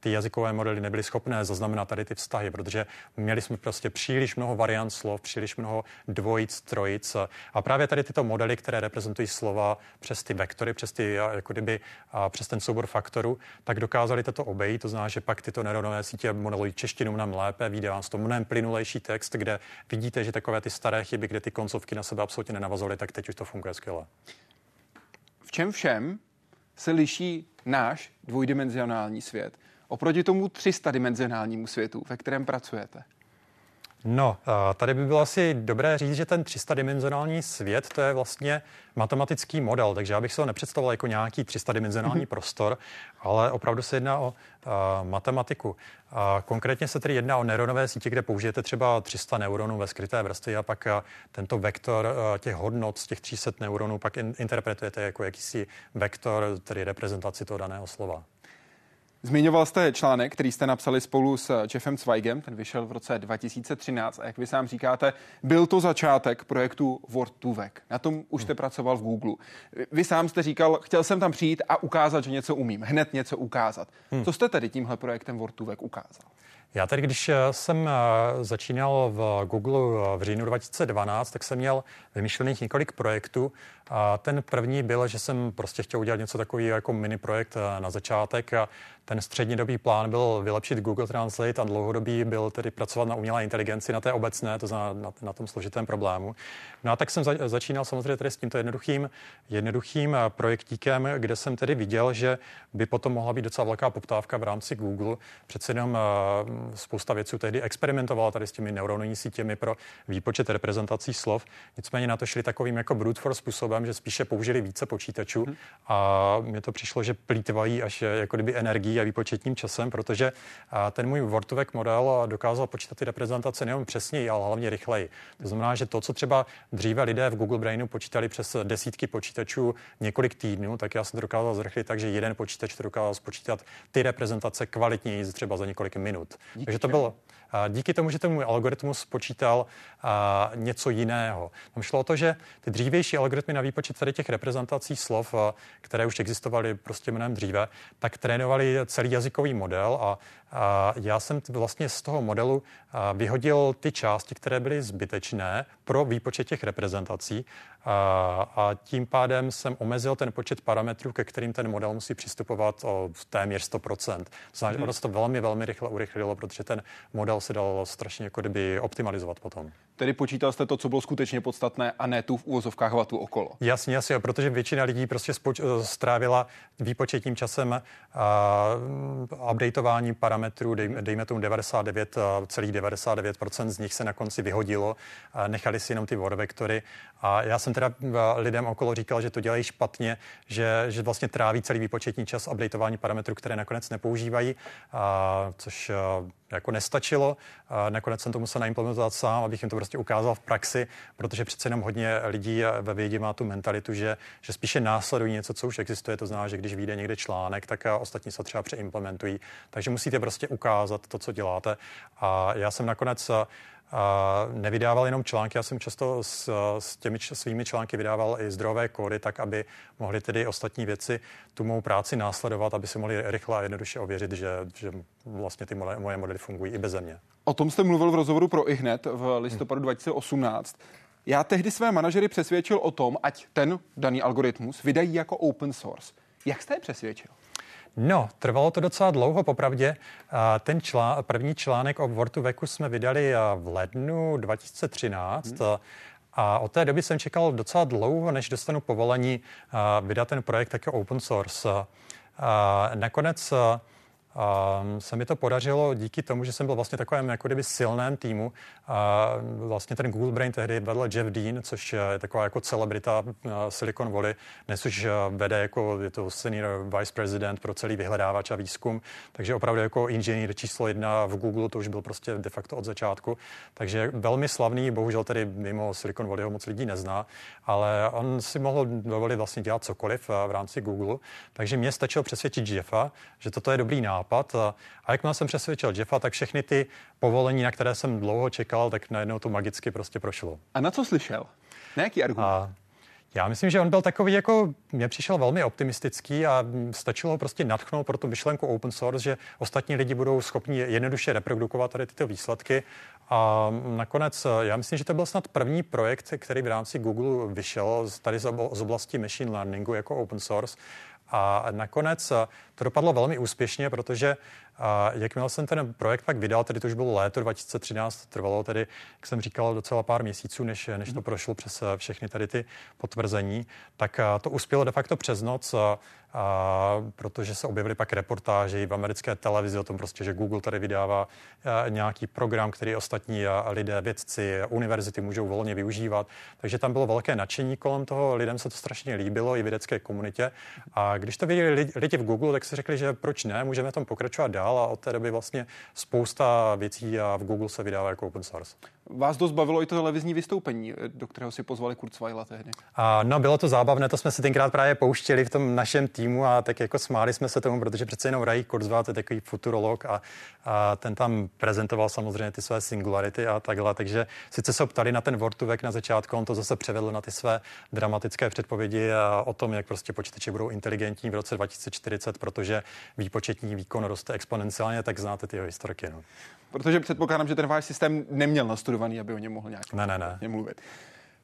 ty jazykové modely nebyly schopné zaznamenat tady ty vztahy, protože měli jsme prostě příliš mnoho variant slov, příliš mnoho dvojic, trojic. A právě tady tyto modely, které reprezentují slova přes ty vektory, přes, ty, jako kdyby, přes ten soubor faktorů, tak dokázali toto obejít. To znamená, že pak tyto neuronové sítě modelují češtinu mnohem lépe, vyjde vám z toho mnohem plynulejší text, kde vidíte, že takové ty staré chyby, kde ty koncovky na sebe absolutně nenavazovaly, tak teď už to funguje skvěle. V čem všem se liší náš dvojdimenzionální svět oproti tomu 300-dimenzionálnímu světu, ve kterém pracujete? No, tady by bylo asi dobré říct, že ten 300-dimenzionální svět, to je vlastně matematický model, takže já bych se ho nepředstavoval jako nějaký 300-dimenzionální mm-hmm. prostor, ale opravdu se jedná o uh, matematiku. Uh, konkrétně se tedy jedná o neuronové sítě, kde použijete třeba 300 neuronů ve skryté vrstvě a pak uh, tento vektor uh, těch hodnot z těch 300 neuronů pak in, interpretujete jako jakýsi vektor, tedy reprezentaci toho daného slova. Zmiňoval jste článek, který jste napsali spolu s Jeffem Zweigem, ten vyšel v roce 2013 a jak vy sám říkáte, byl to začátek projektu Word 2 Vec. Na tom už jste pracoval v Google. Vy sám jste říkal, chtěl jsem tam přijít a ukázat, že něco umím, hned něco ukázat. Hmm. Co jste tedy tímhle projektem Word 2 Vec ukázal? Já tady, když eh, jsem eh, začínal v Google eh, v říjnu 2012, tak jsem měl vymyšlených několik projektů. A ten první byl, že jsem prostě chtěl udělat něco takového jako mini projekt na začátek. Ten střednědobý plán byl vylepšit Google Translate a dlouhodobý byl tedy pracovat na umělé inteligenci, na té obecné, to znamená na, na tom složitém problému. No a tak jsem za, začínal samozřejmě tedy s tímto jednoduchým, jednoduchým projektíkem, kde jsem tedy viděl, že by potom mohla být docela velká poptávka v rámci Google. Přece jenom spousta věců tehdy experimentovala tady s těmi neuronální sítěmi pro výpočet reprezentací slov. Nicméně na to šli takovým jako brute force způsobem, že spíše použili více počítačů hmm. a mně to přišlo, že plítvají až jako kdyby a výpočetním časem, protože ten můj Wortovek model dokázal počítat ty reprezentace nejen přesněji, ale hlavně rychleji. To znamená, že to, co třeba dříve lidé v Google Brainu počítali přes desítky počítačů několik týdnů, tak já jsem to dokázal zrychlit tak, že jeden počítač to dokázal spočítat ty reprezentace kvalitněji třeba za několik minut. Díky Takže to bylo díky tomu, že ten můj algoritmus počítal něco jiného. Tam šlo o to, že ty dřívější algoritmy na výpočet tady těch reprezentací slov, které už existovaly prostě mnohem dříve, tak trénovali celý jazykový model a a já jsem vlastně z toho modelu vyhodil ty části, které byly zbytečné pro výpočet těch reprezentací a, a tím pádem jsem omezil ten počet parametrů, ke kterým ten model musí přistupovat o téměř 100%. To znamená, že ono se to velmi, velmi rychle urychlilo, protože ten model se dal strašně jako kdyby optimalizovat potom. Tedy počítal jste to, co bylo skutečně podstatné a ne tu v úvozovkách vatu okolo. Jasně, jasně, protože většina lidí prostě spoč- strávila výpočetním časem a, updateování parametrů, dej, dejme tomu 99,99% z nich se na konci vyhodilo, a nechali si jenom ty war vektory a já jsem teda lidem okolo říkal, že to dělají špatně, že, že vlastně tráví celý výpočetní čas updateování parametrů, které nakonec nepoužívají, a, což jako nestačilo. Nakonec jsem to musel naimplementovat sám, abych jim to prostě ukázal v praxi, protože přece jenom hodně lidí ve vědě má tu mentalitu, že, že spíše následují něco, co už existuje. To znamená, že když vyjde někde článek, tak ostatní se třeba přeimplementují. Takže musíte prostě ukázat to, co děláte. A já jsem nakonec nevydával jenom články, já jsem často s, s těmi svými články vydával i zdrojové kódy, tak aby mohli tedy ostatní věci tu mou práci následovat, aby si mohli rychle a jednoduše ověřit, že, že vlastně ty moje, moje modely fungují i bez mě. O tom jste mluvil v rozhovoru pro iHnet v listopadu 2018. Já tehdy své manažery přesvědčil o tom, ať ten daný algoritmus vydají jako open source. Jak jste je přesvědčil? No, trvalo to docela dlouho, popravdě. Ten člá, první článek o Wortu Veku jsme vydali v lednu 2013. Hmm. A od té doby jsem čekal docela dlouho, než dostanu povolení vydat ten projekt jako open source. A nakonec a se mi to podařilo díky tomu, že jsem byl vlastně takovém jako kdyby silném týmu. A vlastně ten Google Brain tehdy vedl Jeff Dean, což je taková jako celebrita Silicon Valley. Dnes už vede jako, je to senior vice president pro celý vyhledávač a výzkum. Takže opravdu jako inženýr číslo jedna v Google, to už byl prostě de facto od začátku. Takže velmi slavný, bohužel tedy mimo Silicon Valley ho moc lidí nezná, ale on si mohl dovolit vlastně dělat cokoliv v rámci Google. Takže mě stačilo přesvědčit Jeffa, že toto je dobrý nápad nápad. A, a jakmile jsem přesvědčil Jeffa, tak všechny ty povolení, na které jsem dlouho čekal, tak najednou to magicky prostě prošlo. A na co slyšel? Na jaký argument? A, já myslím, že on byl takový, jako mě přišel velmi optimistický a stačilo prostě natchnout pro tu myšlenku open source, že ostatní lidi budou schopni jednoduše reprodukovat tady tyto výsledky. A nakonec, já myslím, že to byl snad první projekt, který v rámci Google vyšel tady z oblasti machine learningu jako open source. A nakonec eh, to dopadlo velmi úspěšně, protože a jakmile jsem ten projekt pak vydal, tedy to už bylo léto 2013, trvalo tedy, jak jsem říkal, docela pár měsíců, než, než to mhm. prošlo přes eh, všechny tady ty potvrzení, tak eh, to uspělo de facto přes noc, a, a, protože se objevily pak reportáže v americké televizi o tom prostě, že Google tady vydává a, nějaký program, který ostatní a, lidé, vědci, univerzity můžou volně využívat. Takže tam bylo velké nadšení kolem toho, lidem se to strašně líbilo i vědecké komunitě. A když to viděli lidi v Google, tak si řekli, že proč ne, můžeme tam pokračovat dál dál a od té doby vlastně spousta věcí a v Google se vydává jako open source. Vás dost bavilo i to televizní vystoupení, do kterého si pozvali Kurzweila tehdy. A, no, bylo to zábavné, to jsme si tenkrát právě pouštěli v tom našem týmu a tak jako smáli jsme se tomu, protože přece jenom Ray Kurzweil, to je takový futurolog a, a ten tam prezentoval samozřejmě ty své singularity a takhle, takže sice se ptali na ten Vortuvek na začátku, on to zase převedl na ty své dramatické předpovědi a o tom, jak prostě počítače budou inteligentní v roce 2040, protože výpočetní výkon roste exponenciálně, tak znáte ty jeho historky. No. Protože předpokládám, že ten váš systém neměl nastudovaný, aby o něm mohl nějak ne, ne, ne. mluvit.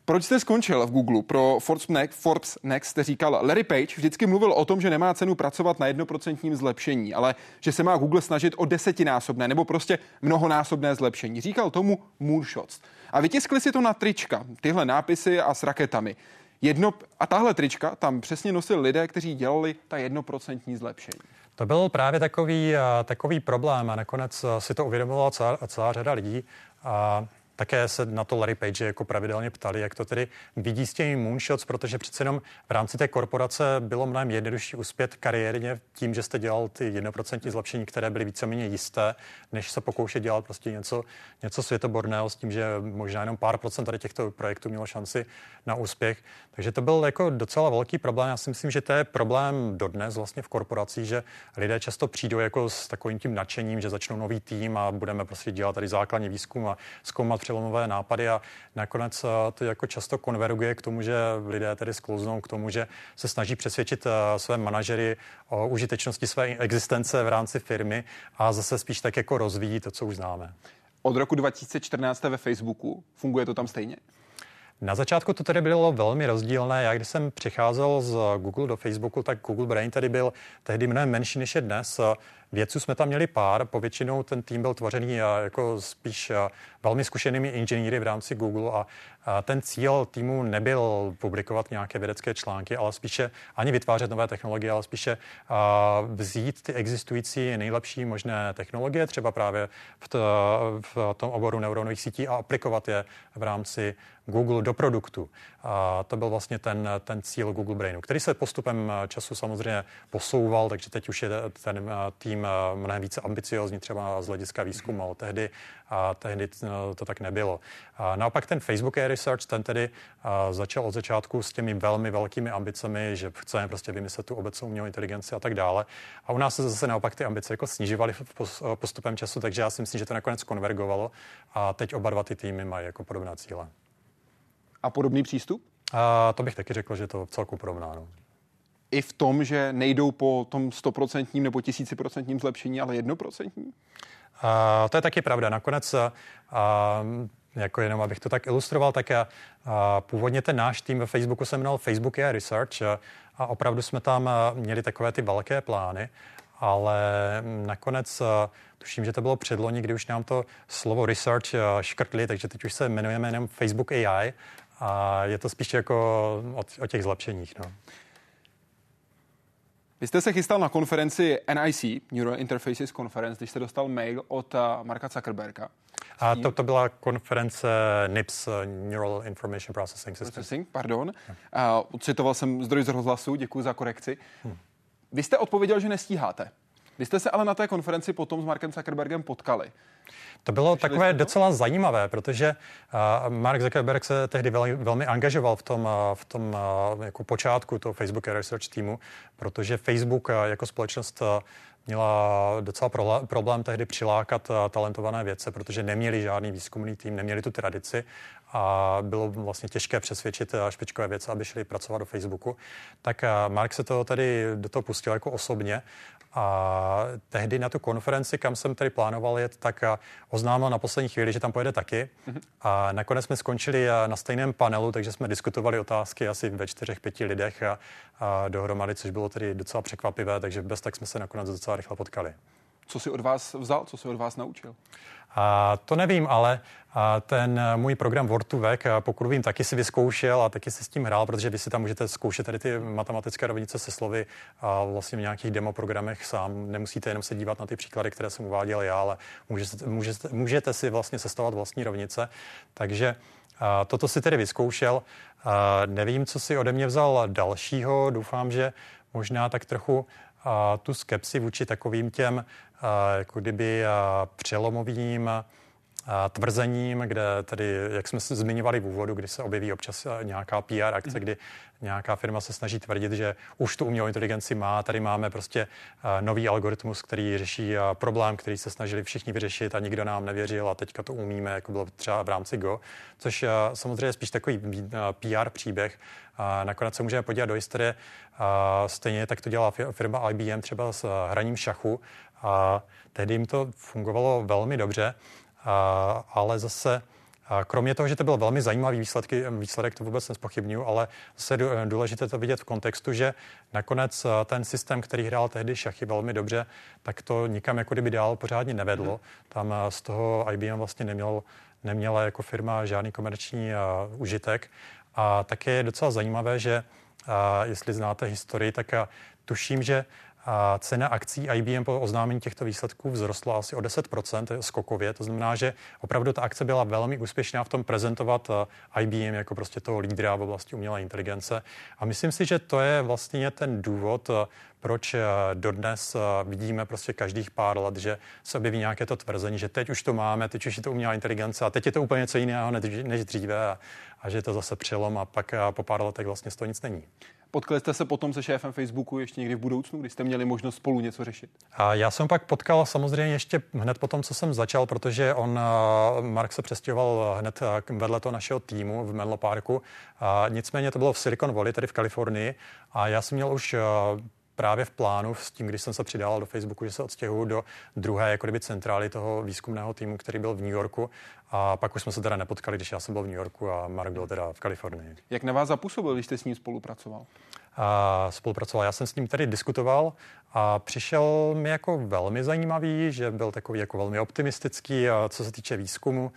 Proč jste skončil v Google? Pro Forbes Next, Forbes Next jste říkal, Larry Page vždycky mluvil o tom, že nemá cenu pracovat na jednoprocentním zlepšení, ale že se má Google snažit o desetinásobné nebo prostě mnohonásobné zlepšení. Říkal tomu moonshots. A vytiskli si to na trička, tyhle nápisy a s raketami. Jedno, a tahle trička tam přesně nosili lidé, kteří dělali ta jednoprocentní zlepšení. To byl právě takový, takový problém a nakonec si to uvědomovala celá, celá řada lidí. A také se na to Larry Page jako pravidelně ptali, jak to tedy vidí s těmi moonshots, protože přece jenom v rámci té korporace bylo mnohem jednodušší uspět kariérně tím, že jste dělal ty jednoprocentní zlepšení, které byly víceméně jisté, než se pokoušet dělat prostě něco, něco světoborného s tím, že možná jenom pár procent tady těchto projektů mělo šanci na úspěch. Takže to byl jako docela velký problém. Já si myslím, že to je problém dodnes vlastně v korporacích, že lidé často přijdou jako s takovým tím nadšením, že začnou nový tým a budeme prostě dělat tady základní výzkum a zkoumat přelomové nápady a nakonec eh, to jako často konverguje k tomu, že lidé tedy sklouznou k tomu, že se snaží přesvědčit eh, své manažery o užitečnosti své existence v rámci firmy a zase spíš tak jako rozvíjí to, co už známe. Od roku 2014 ve Facebooku. Funguje to tam stejně? Na začátku to tedy bylo velmi rozdílné. Já když jsem přicházel z Google do Facebooku, tak Google Brain tady byl tehdy mnohem menší než je dnes. Vědců jsme tam měli pár, povětšinou ten tým byl tvořený jako spíš velmi zkušenými inženýry v rámci Google a ten cíl týmu nebyl publikovat nějaké vědecké články, ale spíše ani vytvářet nové technologie, ale spíše vzít ty existující nejlepší možné technologie, třeba právě v, to, v tom oboru neuronových sítí a aplikovat je v rámci Google do produktu. A to byl vlastně ten, ten cíl Google Brainu, který se postupem času samozřejmě posouval, takže teď už je ten tým mnohem více ambiciozní třeba z hlediska výzkumu. Tehdy, a tehdy to tak nebylo. A naopak ten Facebook Air Research, ten tedy začal od začátku s těmi velmi velkými ambicemi, že chceme prostě vymyslet tu obecnou umělou inteligenci a tak dále. A u nás se zase naopak ty ambice jako snižovaly postupem času, takže já si myslím, že to nakonec konvergovalo a teď oba dva ty týmy mají jako podobná cíle. A podobný přístup? A to bych taky řekl, že to celku podobná. I v tom, že nejdou po tom stoprocentním nebo tisíciprocentním zlepšení, ale jednoprocentním? A to je taky pravda. Nakonec, a, jako jenom abych to tak ilustroval, tak a původně ten náš tým ve Facebooku se jmenoval Facebook AI Research a, a opravdu jsme tam měli takové ty velké plány, ale nakonec tuším, že to bylo předloni, kdy už nám to slovo research škrtli, takže teď už se jmenujeme jenom Facebook AI a je to spíš jako o, o těch zlepšeních. No. Vy jste se chystal na konferenci NIC, Neural Interfaces Conference, když jste dostal mail od uh, Marka Zuckerberga. A to, to byla konference NIPS, uh, Neural Information Processing System. Processing, pardon. Uh, citoval jsem zdroj z rozhlasu, děkuji za korekci. Hmm. Vy jste odpověděl, že nestíháte. Vy jste se ale na té konferenci potom s Markem Zuckerbergem potkali. To bylo Slyšeli takové docela zajímavé, protože uh, Mark Zuckerberg se tehdy velmi, velmi angažoval v tom, uh, v tom uh, jako počátku toho Facebook Research týmu, protože Facebook uh, jako společnost uh, měla docela problém tehdy přilákat talentované vědce, protože neměli žádný výzkumný tým, neměli tu tradici a bylo vlastně těžké přesvědčit špičkové vědce, aby šli pracovat do Facebooku. Tak Mark se to tady do toho pustil jako osobně a tehdy na tu konferenci, kam jsem tady plánoval jet, tak oznámil na poslední chvíli, že tam pojede taky. Mm-hmm. A nakonec jsme skončili na stejném panelu, takže jsme diskutovali otázky asi ve čtyřech, pěti lidech a, a dohromady, což bylo tedy docela překvapivé, takže bez tak jsme se nakonec docela rychle potkali. Co si od vás vzal, co si od vás naučil? A to nevím, ale a ten můj program Word to Vec, pokud vím, taky si vyzkoušel a taky si s tím hrál, protože vy si tam můžete zkoušet tady ty matematické rovnice se slovy a vlastně v nějakých demo programech sám. Nemusíte jenom se dívat na ty příklady, které jsem uváděl já, ale můžete, můžete, můžete si vlastně sestavovat vlastní rovnice. Takže a toto si tedy vyzkoušel. A nevím, co si ode mě vzal dalšího. Doufám, že možná tak trochu tu skepsi vůči takovým těm jako kdyby přelomovým tvrzením, kde tedy, jak jsme se zmiňovali v úvodu, kdy se objeví občas nějaká PR akce, mhm. kdy nějaká firma se snaží tvrdit, že už tu umělou inteligenci má, tady máme prostě nový algoritmus, který řeší problém, který se snažili všichni vyřešit a nikdo nám nevěřil a teďka to umíme, jako bylo třeba v rámci Go, což samozřejmě je spíš takový PR příběh. Nakonec se můžeme podívat do historie. Stejně tak to dělá firma IBM třeba s hraním šachu, a tehdy jim to fungovalo velmi dobře, a, ale zase kromě toho, že to byl velmi zajímavý výsledky, výsledek, to vůbec nespochybnuju, ale zase je důležité to vidět v kontextu, že nakonec ten systém, který hrál tehdy šachy velmi dobře, tak to nikam jako kdyby dál pořádně nevedlo. Mhm. Tam z toho IBM vlastně neměl, neměla jako firma žádný komerční uh, užitek. A také je docela zajímavé, že uh, jestli znáte historii, tak uh, tuším, že a cena akcí IBM po oznámení těchto výsledků vzrostla asi o 10% skokově. To znamená, že opravdu ta akce byla velmi úspěšná v tom prezentovat eh, IBM jako prostě toho lídra v oblasti umělé inteligence. A myslím si, že to je vlastně ten důvod, eh, proč eh, dodnes vidíme prostě každých pár let, že se objeví nějaké to tvrzení, že teď už to máme, teď už je to umělá inteligence a teď je to úplně něco jiného než dříve a, a že je to zase přelom a pak po pár letech vlastně z toho nic není. Potkali jste se potom se šéfem Facebooku ještě někdy v budoucnu, kdy jste měli možnost spolu něco řešit? A já jsem pak potkal samozřejmě ještě hned po tom, co jsem začal, protože on, Mark se přestěhoval hned vedle toho našeho týmu v Menlo Parku. A nicméně to bylo v Silicon Valley, tedy v Kalifornii. A já jsem měl už právě v plánu s tím, když jsem se přidal do Facebooku, že se odstěhuju do druhé jako kdyby centrály toho výzkumného týmu, který byl v New Yorku. A pak už jsme se teda nepotkali, když já jsem byl v New Yorku a Mark byl teda v Kalifornii. Jak na vás zapůsobil, když jste s ním spolupracoval? A spolupracoval. Já jsem s ním tady diskutoval a přišel mi jako velmi zajímavý, že byl takový jako velmi optimistický, co se týče výzkumu.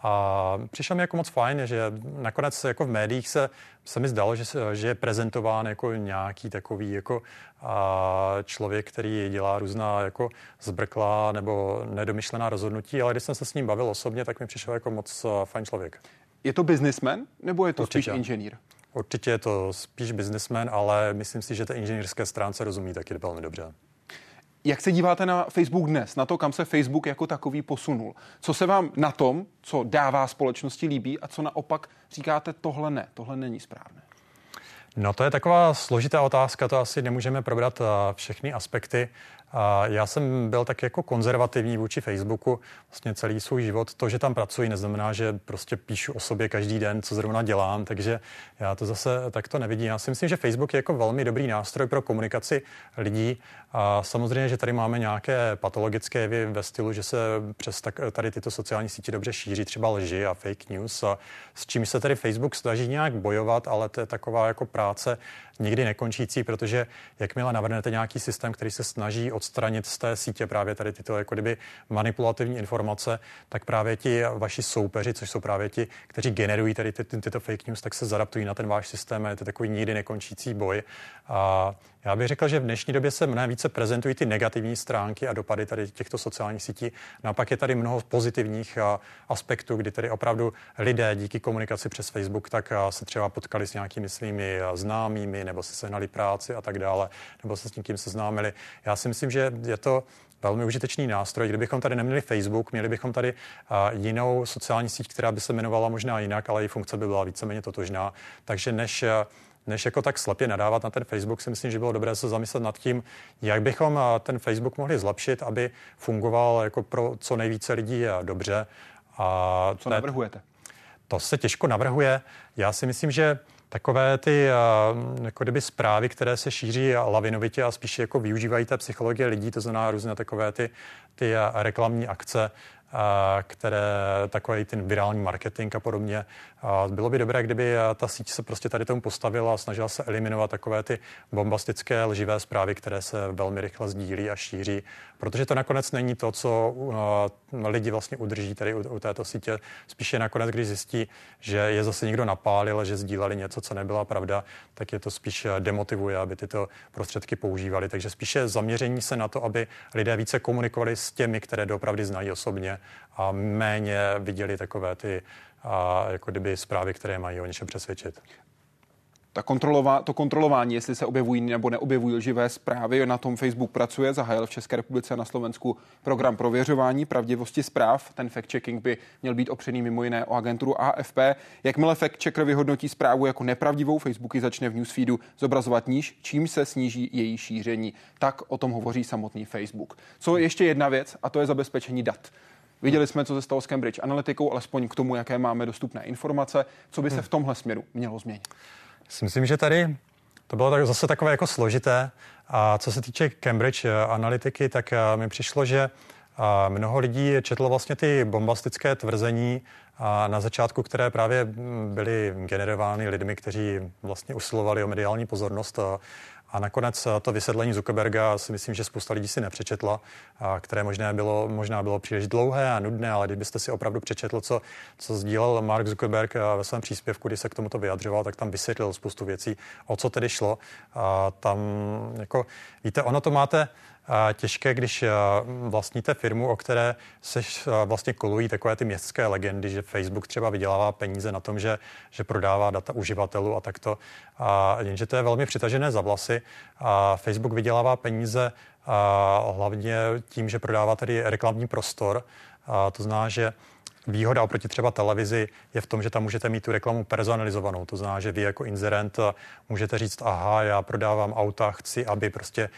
A přišel mi jako moc fajn, že nakonec jako v médiích se, se mi zdalo, že, že je prezentován jako nějaký takový jako a člověk, který dělá různá jako zbrklá nebo nedomyšlená rozhodnutí, ale když jsem se s ním bavil osobně, tak mi přišel jako moc fajn člověk. Je to businessman nebo je to Určitě. spíš inženýr? Určitě je to spíš businessman, ale myslím si, že té inženýrské stránce rozumí taky velmi dobře. Jak se díváte na Facebook dnes, na to, kam se Facebook jako takový posunul? Co se vám na tom, co dává společnosti líbí a co naopak říkáte, tohle ne, tohle není správné? No to je taková složitá otázka, to asi nemůžeme probrat všechny aspekty. Já jsem byl tak jako konzervativní vůči Facebooku vlastně celý svůj život. To, že tam pracuji, neznamená, že prostě píšu o sobě každý den, co zrovna dělám, takže já to zase takto nevidím. Já si myslím, že Facebook je jako velmi dobrý nástroj pro komunikaci lidí A samozřejmě, že tady máme nějaké patologické jevy ve stylu, že se přes tak, tady tyto sociální sítě dobře šíří třeba lži a fake news, a s čím se tady Facebook snaží nějak bojovat, ale to je taková jako práce nikdy nekončící, protože jakmile navrhnete nějaký systém, který se snaží odstranit z té sítě právě tady tyto jako kdyby manipulativní informace, tak právě ti vaši soupeři, což jsou právě ti, kteří generují tady ty, ty, tyto fake news, tak se zadaptují na ten váš systém a je to takový nikdy nekončící boj. A já bych řekl, že v dnešní době se mnohem více prezentují ty negativní stránky a dopady tady těchto sociálních sítí. Naopak je tady mnoho pozitivních aspektů, kdy tady opravdu lidé díky komunikaci přes Facebook tak se třeba potkali s nějakými svými známými nebo si sehnali práci a tak dále, nebo se s někým seznámili. Já si myslím, že je to velmi užitečný nástroj. Kdybychom tady neměli Facebook, měli bychom tady jinou sociální síť, která by se jmenovala možná jinak, ale její funkce by byla víceméně totožná. Takže než než jako tak slepě nadávat na ten Facebook, si myslím, že bylo dobré se zamyslet nad tím, jak bychom ten Facebook mohli zlepšit, aby fungoval jako pro co nejvíce lidí dobře. A co navrhujete? To se těžko navrhuje. Já si myslím, že takové ty jako kdyby zprávy, které se šíří lavinovitě a spíše jako využívají té psychologie lidí, to znamená různé takové ty, ty reklamní akce, které takový ten virální marketing a podobně. Bylo by dobré, kdyby ta síť se prostě tady tomu postavila a snažila se eliminovat takové ty bombastické lživé zprávy, které se velmi rychle sdílí a šíří, protože to nakonec není to, co lidi vlastně udrží tady u, u této sítě. Spíše nakonec, když zjistí, že je zase někdo napálil, že sdíleli něco, co nebyla pravda, tak je to spíš demotivuje, aby tyto prostředky používali. Takže spíše zaměření se na to, aby lidé více komunikovali s těmi, které doopravdy znají osobně a méně viděli takové ty a jako kdyby zprávy, které mají o něčem přesvědčit. Ta kontrolova, to kontrolování, jestli se objevují nebo neobjevují lživé zprávy, na tom Facebook pracuje, zahájil v České republice a na Slovensku program prověřování pravdivosti zpráv. Ten fact-checking by měl být opřený mimo jiné o agenturu AFP. Jakmile fact-checker vyhodnotí zprávu jako nepravdivou, Facebook ji začne v newsfeedu zobrazovat níž, čím se sníží její šíření. Tak o tom hovoří samotný Facebook. Co ještě jedna věc, a to je zabezpečení dat. Viděli jsme, co se stalo s Cambridge Analytikou, alespoň k tomu, jaké máme dostupné informace. Co by se hmm. v tomhle směru mělo změnit? Myslím, že tady to bylo tak, zase takové jako složité. A co se týče Cambridge Analytiky, tak eh, mi přišlo, že eh, mnoho lidí četlo vlastně ty bombastické tvrzení na začátku, které právě hm, byly generovány lidmi, kteří vlastně usilovali o mediální pozornost a nakonec eh, to vysvětlení Zuckerberga si myslím, že spousta lidí si nepřečetla, které možná bylo, možná bylo příliš dlouhé a nudné, ale kdybyste si opravdu přečetl, co, co sdílel Mark Zuckerberg eh, ve svém příspěvku, kdy se k tomuto vyjadřoval, tak tam vysvětlil spoustu věcí, o co tedy šlo. A tam, jako, víte, ono to máte, těžké, když vlastníte firmu, o které se vlastně kolují takové ty městské legendy, že Facebook třeba vydělává peníze na tom, že, že prodává data uživatelů a takto. A jenže to je velmi přitažené za vlasy. A Facebook vydělává peníze a hlavně tím, že prodává tady reklamní prostor. A to znamená, že Výhoda oproti třeba televizi je v tom, že tam můžete mít tu reklamu personalizovanou. To znamená, že vy jako inzerent můžete říct, aha, já prodávám auta, chci, aby prostě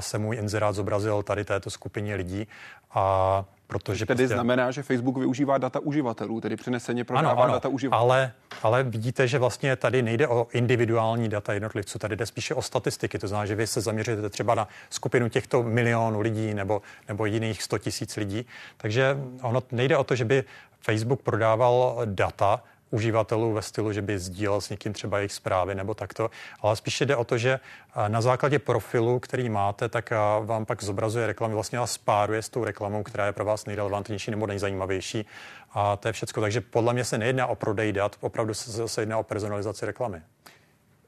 se můj inzerát zobrazil tady této skupině lidí. A Protože tedy prostě... znamená, že Facebook využívá data uživatelů, tedy přeneseně prodává ano, ano, data uživatelů. Ale, ale vidíte, že vlastně tady nejde o individuální data jednotlivců, tady jde spíše o statistiky. To znamená, že vy se zaměřujete třeba na skupinu těchto milionů lidí nebo, nebo jiných 100 tisíc lidí. Takže ono nejde o to, že by Facebook prodával data, uživatelů ve stylu, že by sdílel s někým třeba jejich zprávy nebo takto, ale spíše jde o to, že na základě profilu, který máte, tak vám pak zobrazuje reklamy, vlastně vás spáruje s tou reklamou, která je pro vás nejrelevantnější nebo nejzajímavější. A to je všechno. Takže podle mě se nejedná o prodej dat, opravdu se, se jedná o personalizaci reklamy.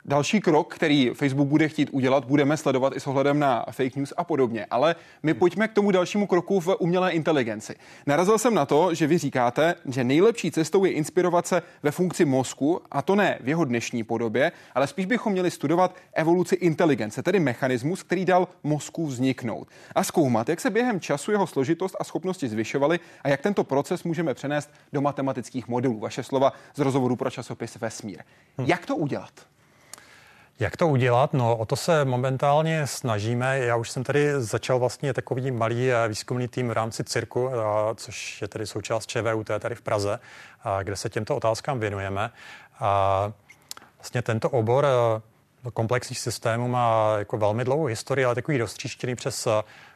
Další krok, který Facebook bude chtít udělat, budeme sledovat i s ohledem na fake news a podobně. Ale my pojďme k tomu dalšímu kroku v umělé inteligenci. Narazil jsem na to, že vy říkáte, že nejlepší cestou je inspirovat se ve funkci mozku, a to ne v jeho dnešní podobě, ale spíš bychom měli studovat evoluci inteligence, tedy mechanismus, který dal mozku vzniknout. A zkoumat, jak se během času jeho složitost a schopnosti zvyšovaly a jak tento proces můžeme přenést do matematických modelů. Vaše slova z rozhovoru pro časopis Vesmír. Hm. Jak to udělat? Jak to udělat? No, o to se momentálně snažíme. Já už jsem tady začal vlastně takový malý eh, výzkumný tým v rámci cirku, eh, což je tedy součást ČVUT tady v Praze, kde se těmto otázkám věnujeme. A vlastně tento obor eh, komplexních systémů má jako velmi dlouhou historii, ale takový roztříštěný přes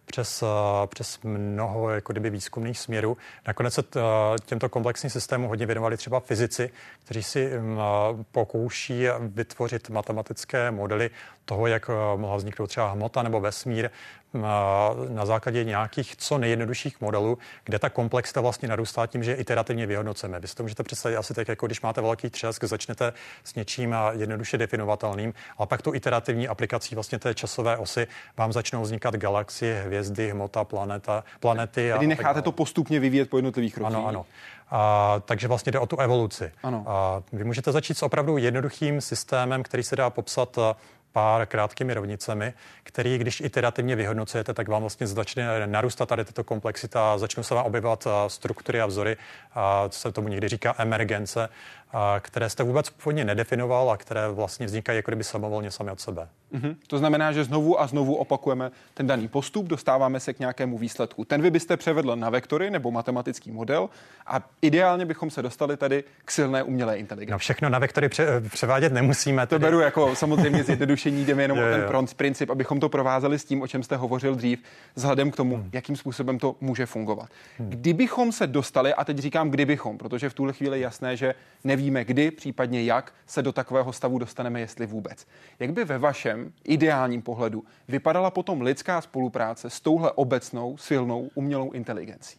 přes, eh, přes mnoho jako kdyby výzkumných směrů. Nakonec se eh, těmto komplexním systémům hodně věnovali třeba fyzici, kteří si mm, eh, pokouší vytvořit matematické modely toho, jak mohla vzniknout třeba hmota nebo vesmír na základě nějakých co nejjednodušších modelů, kde ta komplexita vlastně narůstá tím, že iterativně vyhodnocujeme. Vy si to můžete představit asi tak, jako když máte velký třesk, začnete s něčím jednoduše definovatelným, a pak tu iterativní aplikací vlastně té časové osy vám začnou vznikat galaxie, hvězdy, hmota, planeta, planety. Tedy necháte to postupně vyvíjet po jednotlivých krocích. Ano, ano. A, takže vlastně jde o tu evoluci. Ano. A vy můžete začít s opravdu jednoduchým systémem, který se dá popsat pár krátkými rovnicemi, který, když iterativně vyhodnocujete, tak vám vlastně začne narůstat tady tato komplexita, začnou se vám objevovat struktury a vzory, a co se tomu někdy říká emergence, které jste vůbec původně nedefinoval a které vlastně vznikají jako kdyby samovolně sami od sebe. Mm-hmm. To znamená, že znovu a znovu opakujeme ten daný postup, dostáváme se k nějakému výsledku. Ten vy byste převedl na vektory nebo matematický model a ideálně bychom se dostali tady k silné umělé inteligenci. No všechno na vektory pře- převádět nemusíme. Tedy. To beru jako samozřejmě zjednodušení, jdeme jenom je, o ten princip, abychom to provázali s tím, o čem jste hovořil dřív, vzhledem k tomu, hmm. jakým způsobem to může fungovat. Hmm. Kdybychom se dostali, a teď říkám kdybychom, protože v tuhle chvíli je jasné, že nevíme kdy, případně jak se do takového stavu dostaneme, jestli vůbec. Jak by ve vašem ideálním pohledu vypadala potom lidská spolupráce s touhle obecnou silnou umělou inteligencí?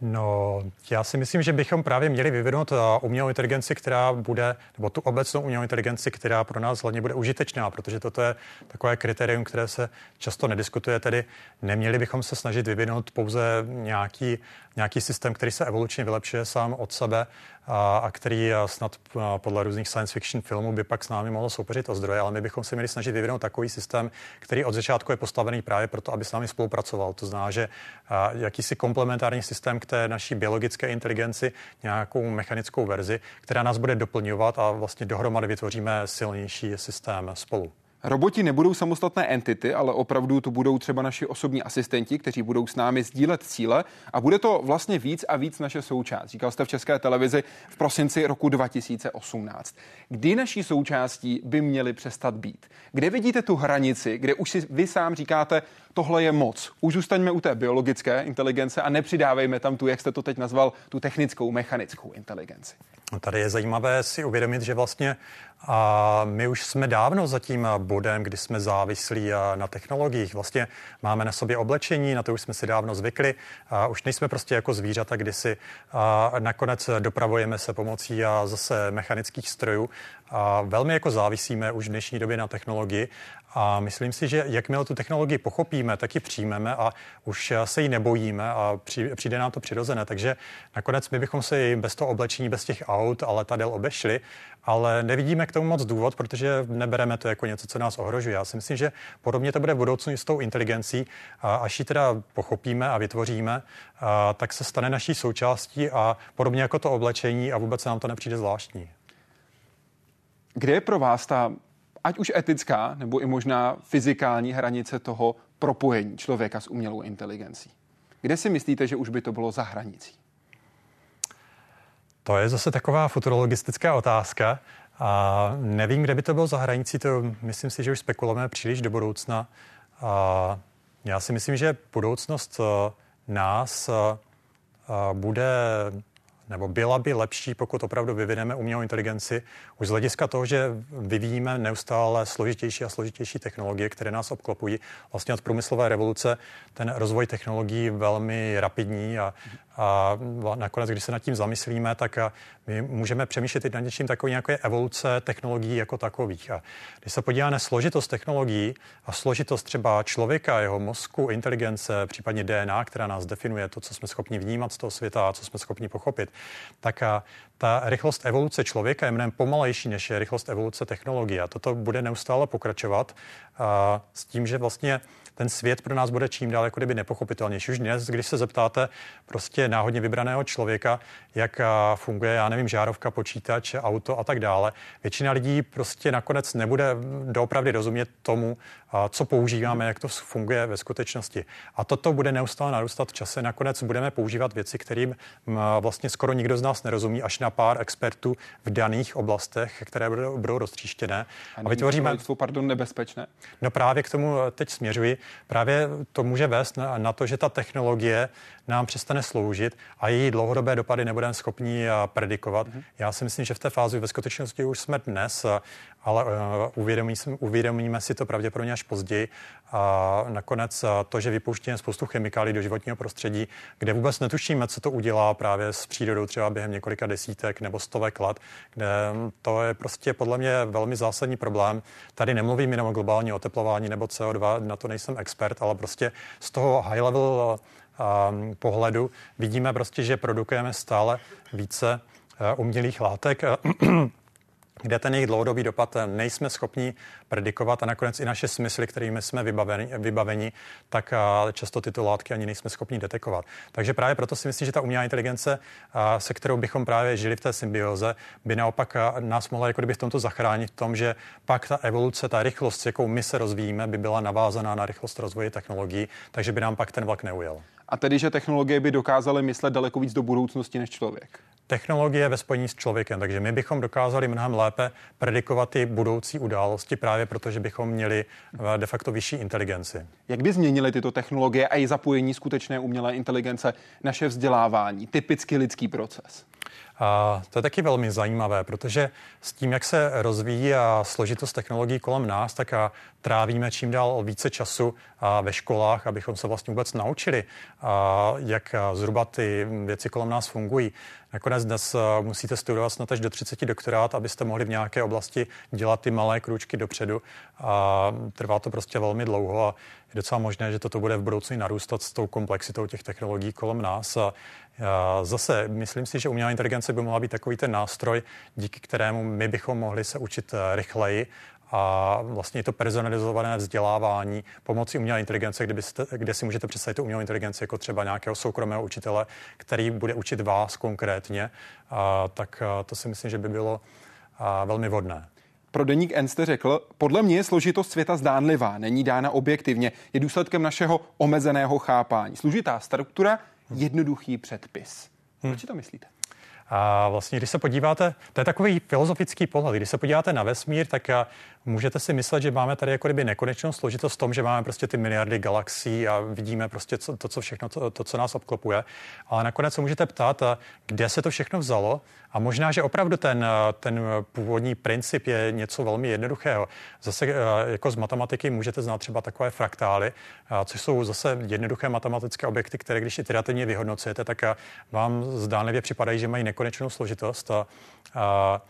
No, já si myslím, že bychom právě měli vyvinout uh, umělou inteligenci, která bude, nebo tu obecnou umělou inteligenci, která pro nás hlavně bude užitečná, protože toto je takové kritérium, které se často nediskutuje, tedy neměli bychom se snažit vyvinout pouze nějaký, nějaký systém, který se evolučně vylepšuje sám od sebe a, a který snad podle různých science fiction filmů by pak s námi mohl soupeřit o zdroje, ale my bychom se měli snažit vyvinout takový systém, který od začátku je postavený právě proto, aby s námi spolupracoval. To znamená, že jakýsi komplementární systém k té naší biologické inteligenci, nějakou mechanickou verzi, která nás bude doplňovat a vlastně dohromady vytvoříme silnější systém spolu. Roboti nebudou samostatné entity, ale opravdu to budou třeba naši osobní asistenti, kteří budou s námi sdílet cíle a bude to vlastně víc a víc naše součást. Říkal jste v České televizi v prosinci roku 2018. Kdy naší součástí by měly přestat být? Kde vidíte tu hranici, kde už si vy sám říkáte, tohle je moc. Už zůstaňme u té biologické inteligence a nepřidávejme tam tu, jak jste to teď nazval, tu technickou, mechanickou inteligenci. No tady je zajímavé si uvědomit, že vlastně a my už jsme dávno za tím bodem, kdy jsme závislí na technologiích. Vlastně máme na sobě oblečení, na to už jsme si dávno zvykli. A už nejsme prostě jako zvířata, kdy si a nakonec dopravujeme se pomocí a zase mechanických strojů. A velmi jako závisíme už v dnešní době na technologii a myslím si, že jakmile tu technologii pochopíme, tak ji přijmeme a už se jí nebojíme a přijde nám to přirozené. Takže nakonec my bychom se bez toho oblečení, bez těch aut a letadel obešli, ale nevidíme k tomu moc důvod, protože nebereme to jako něco, co nás ohrožuje. Já si myslím, že podobně to bude v budoucnu s tou inteligencí. A až ji teda pochopíme a vytvoříme, a tak se stane naší součástí a podobně jako to oblečení a vůbec se nám to nepřijde zvláštní. Kde je pro vás ta ať už etická, nebo i možná fyzikální hranice toho propojení člověka s umělou inteligencí? Kde si myslíte, že už by to bylo za hranicí? To je zase taková futurologistická otázka. A nevím, kde by to bylo za hranicí, to myslím si, že už spekulujeme příliš do budoucna. A já si myslím, že budoucnost eh, nás eh, bude nebo byla by lepší, pokud opravdu vyvineme umělou inteligenci, už z hlediska toho, že vyvíjíme neustále složitější a složitější technologie, které nás obklopují. Vlastně od průmyslové revoluce ten rozvoj technologií velmi rapidní a, a nakonec, když se nad tím zamyslíme, tak my můžeme přemýšlet i nad něčím takový nějaké evoluce technologií jako takových. A když se podíváme na složitost technologií a složitost třeba člověka, jeho mozku, inteligence, případně DNA, která nás definuje, to, co jsme schopni vnímat z toho světa a co jsme schopni pochopit, tak ta rychlost evoluce člověka je mnohem pomalejší, než je rychlost evoluce technologie. A toto bude neustále pokračovat a s tím, že vlastně ten svět pro nás bude čím dál jako kdyby nepochopitelnější. Už dnes, když se zeptáte prostě náhodně vybraného člověka, jak funguje, já nevím, žárovka, počítač, auto a tak dále, většina lidí prostě nakonec nebude doopravdy rozumět tomu, co používáme, jak to funguje ve skutečnosti. A toto bude neustále narůstat v čase. Nakonec budeme používat věci, kterým vlastně skoro nikdo z nás nerozumí, až na pár expertů v daných oblastech, které budou, budou roztříštěné. A, a vytvoříme. To pardon, nebezpečné? No právě k tomu teď směřuji. Právě to může vést na, na to, že ta technologie nám přestane sloužit a její dlouhodobé dopady nebudeme schopni predikovat. Mm-hmm. Já si myslím, že v té fázi ve skutečnosti už jsme dnes, ale uvědomí, uvědomíme si to pravděpodobně až později. A nakonec to, že vypouštíme spoustu chemikálí do životního prostředí, kde vůbec netušíme, co to udělá právě s přírodou třeba během několika desítek nebo stovek let, kde to je prostě podle mě velmi zásadní problém. Tady nemluvím jenom o globální oteplování nebo CO2, na to nejsem expert, ale prostě z toho high level um, pohledu vidíme prostě, že produkujeme stále více umělých látek. Kde ten jejich dlouhodobý dopad nejsme schopni predikovat a nakonec i naše smysly, kterými jsme vybaveni, vybaveni tak často tyto látky ani nejsme schopni detekovat. Takže právě proto si myslím, že ta umělá inteligence, se kterou bychom právě žili v té symbioze, by naopak nás mohla jako kdyby v tomto zachránit v tom, že pak ta evoluce, ta rychlost, jakou my se rozvíjíme, by byla navázaná na rychlost rozvoje technologií, takže by nám pak ten vlak neujel. A tedy, že technologie by dokázaly myslet daleko víc do budoucnosti než člověk technologie ve spojení s člověkem. Takže my bychom dokázali mnohem lépe predikovat ty budoucí události právě proto, že bychom měli eh, de facto vyšší inteligenci. Jak by změnily tyto technologie a i zapojení skutečné umělé inteligence naše vzdělávání, typicky lidský proces? A to je taky velmi zajímavé, protože s tím, jak se rozvíjí a složitost technologií kolem nás, tak a trávíme čím dál více času a ve školách, abychom se vlastně vůbec naučili, a jak zhruba ty věci kolem nás fungují. Nakonec dnes musíte studovat snad až do 30 doktorát, abyste mohli v nějaké oblasti dělat ty malé krůčky dopředu. A trvá to prostě velmi dlouho a je docela možné, že toto bude v budoucnu narůstat s tou komplexitou těch technologií kolem nás. A Zase myslím si, že umělá inteligence by mohla být takový ten nástroj, díky kterému my bychom mohli se učit eh, rychleji a vlastně to personalizované vzdělávání pomocí umělé inteligence, kde, byste, kde si můžete představit tu umělou inteligenci jako třeba nějakého soukromého učitele, který bude učit vás konkrétně, a, tak a, to si myslím, že by bylo a, velmi vhodné. Pro deník N jste řekl, podle mě je složitost světa zdánlivá, není dána objektivně, je důsledkem našeho omezeného chápání. Služitá struktura jednoduchý předpis. Hmm. Proč to myslíte? A vlastně, když se podíváte, to je takový filozofický pohled, když se podíváte na vesmír, tak můžete si myslet, že máme tady jako kdyby nekonečnou složitost v tom, že máme prostě ty miliardy galaxií a vidíme prostě co, to, co všechno, to, to, co nás obklopuje. Ale nakonec se můžete ptát, kde se to všechno vzalo a možná, že opravdu ten, ten původní princip je něco velmi jednoduchého. Zase jako z matematiky můžete znát třeba takové fraktály, což jsou zase jednoduché matematické objekty, které když iterativně vyhodnocujete, tak vám zdánlivě připadají, že mají nekonečnou složitost. A, a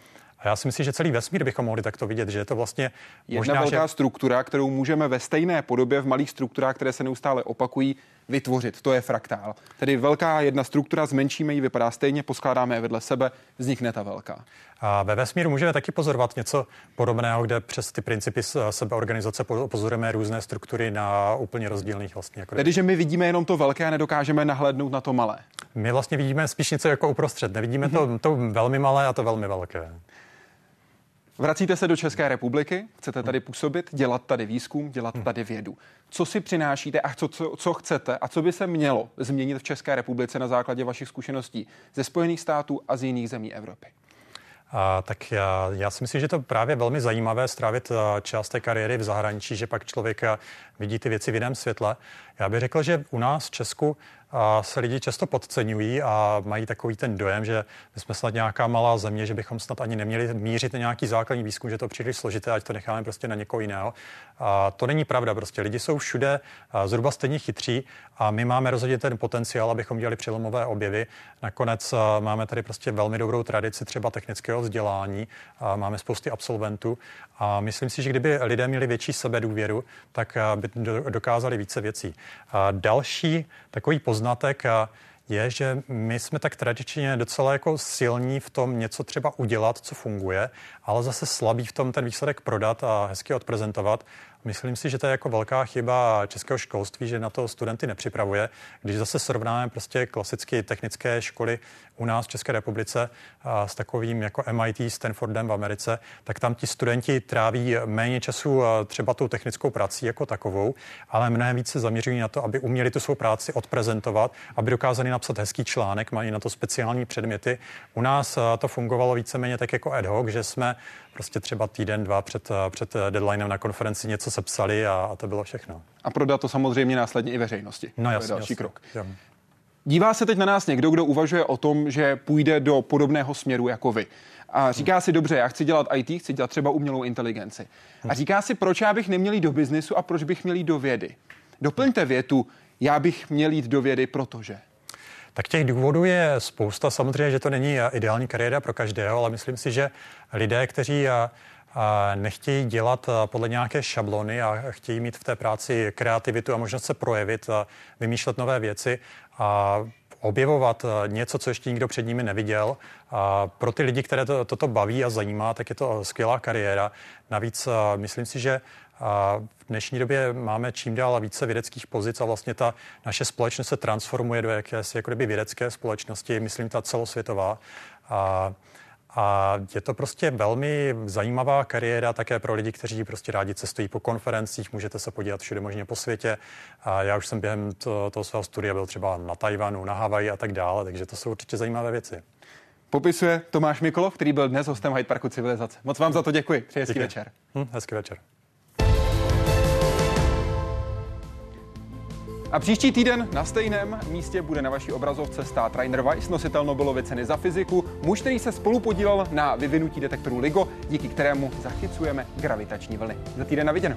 a já si myslím, že celý vesmír bychom mohli takto vidět, že je to vlastně Jedna možná, velká že... struktura, kterou můžeme ve stejné podobě v malých strukturách, které se neustále opakují, vytvořit. To je fraktál. Tedy velká jedna struktura, zmenšíme ji, vypadá stejně, poskládáme je vedle sebe, vznikne ta velká. A ve vesmíru můžeme taky pozorovat něco podobného, kde přes ty principy sebeorganizace pozorujeme různé struktury na úplně rozdílných vlastně. Jako Tedy, že my vidíme jenom to velké a nedokážeme nahlédnout na to malé. My vlastně vidíme spíš něco jako uprostřed. Nevidíme to, to velmi malé a to velmi velké. Vracíte se do České republiky, chcete tady působit, dělat tady výzkum, dělat hmm. tady vědu. Co si přinášíte a co, co, co chcete a co by se mělo změnit v České republice na základě vašich zkušeností ze Spojených států a z jiných zemí Evropy? A, tak já, já si myslím, že to právě velmi zajímavé strávit část té kariéry v zahraničí, že pak člověk vidí ty věci v jiném světle. Já bych řekl, že u nás v Česku a se lidi často podceňují a mají takový ten dojem, že my jsme snad nějaká malá země, že bychom snad ani neměli mířit na nějaký základní výzkum, že to příliš složité, ať to necháme prostě na někoho jiného. A to není pravda, prostě lidi jsou všude zhruba stejně chytří a my máme rozhodně ten potenciál, abychom dělali přelomové objevy. Nakonec máme tady prostě velmi dobrou tradici třeba technického vzdělání, a máme spousty absolventů a myslím si, že kdyby lidé měli větší sebedůvěru, tak by dokázali více věcí. A další takový poznatek je, že my jsme tak tradičně docela jako silní v tom něco třeba udělat, co funguje, ale zase slabí v tom ten výsledek prodat a hezky odprezentovat. Myslím si, že to je jako velká chyba českého školství, že na to studenty nepřipravuje. Když zase srovnáme prostě klasicky technické školy u nás v České republice a s takovým jako MIT, Stanfordem v Americe, tak tam ti studenti tráví méně času třeba tou technickou prací jako takovou, ale mnohem více zaměřují na to, aby uměli tu svou práci odprezentovat, aby dokázali napsat hezký článek, mají na to speciální předměty. U nás to fungovalo víceméně tak jako ad hoc, že jsme prostě třeba týden, dva před, před deadlinem na konferenci něco sepsali a, a to bylo všechno. A prodat to samozřejmě následně i veřejnosti. No jasně, to je další jasně. krok. Jo. Dívá se teď na nás někdo, kdo uvažuje o tom, že půjde do podobného směru jako vy. A říká si, dobře, já chci dělat IT, chci dělat třeba umělou inteligenci. A říká si, proč já bych neměl jít do biznisu a proč bych měl jít do vědy. Doplňte větu, já bych měl jít do vědy, protože. Tak těch důvodů je spousta. Samozřejmě, že to není ideální kariéra pro každého, ale myslím si, že lidé, kteří nechtějí dělat podle nějaké šablony a chtějí mít v té práci kreativitu a možnost se projevit a vymýšlet nové věci a objevovat něco, co ještě nikdo před nimi neviděl. A pro ty lidi, které to, toto baví a zajímá, tak je to skvělá kariéra. Navíc myslím si, že a v dnešní době máme čím dál více vědeckých pozic a vlastně ta naše společnost se transformuje do jakési jako vědecké společnosti, myslím ta celosvětová. A, a je to prostě velmi zajímavá kariéra také pro lidi, kteří prostě rádi cestují po konferencích, můžete se podívat všude možně po světě. A já už jsem během to, toho svého studia byl třeba na Tajvanu, na Havaji a tak dále, takže to jsou určitě zajímavé věci. Popisuje Tomáš Mikolov, který byl dnes hostem Hyde Parku Civilizace. Moc vám za to děkuji. Přeji hezký večer. Hm, hezký večer. A příští týden na stejném místě bude na vaší obrazovce stát Rainer Weiss, nositel Nobelovy ceny za fyziku, muž, který se spolu podílel na vyvinutí detektoru LIGO, díky kterému zachycujeme gravitační vlny. Za týden na viděnou.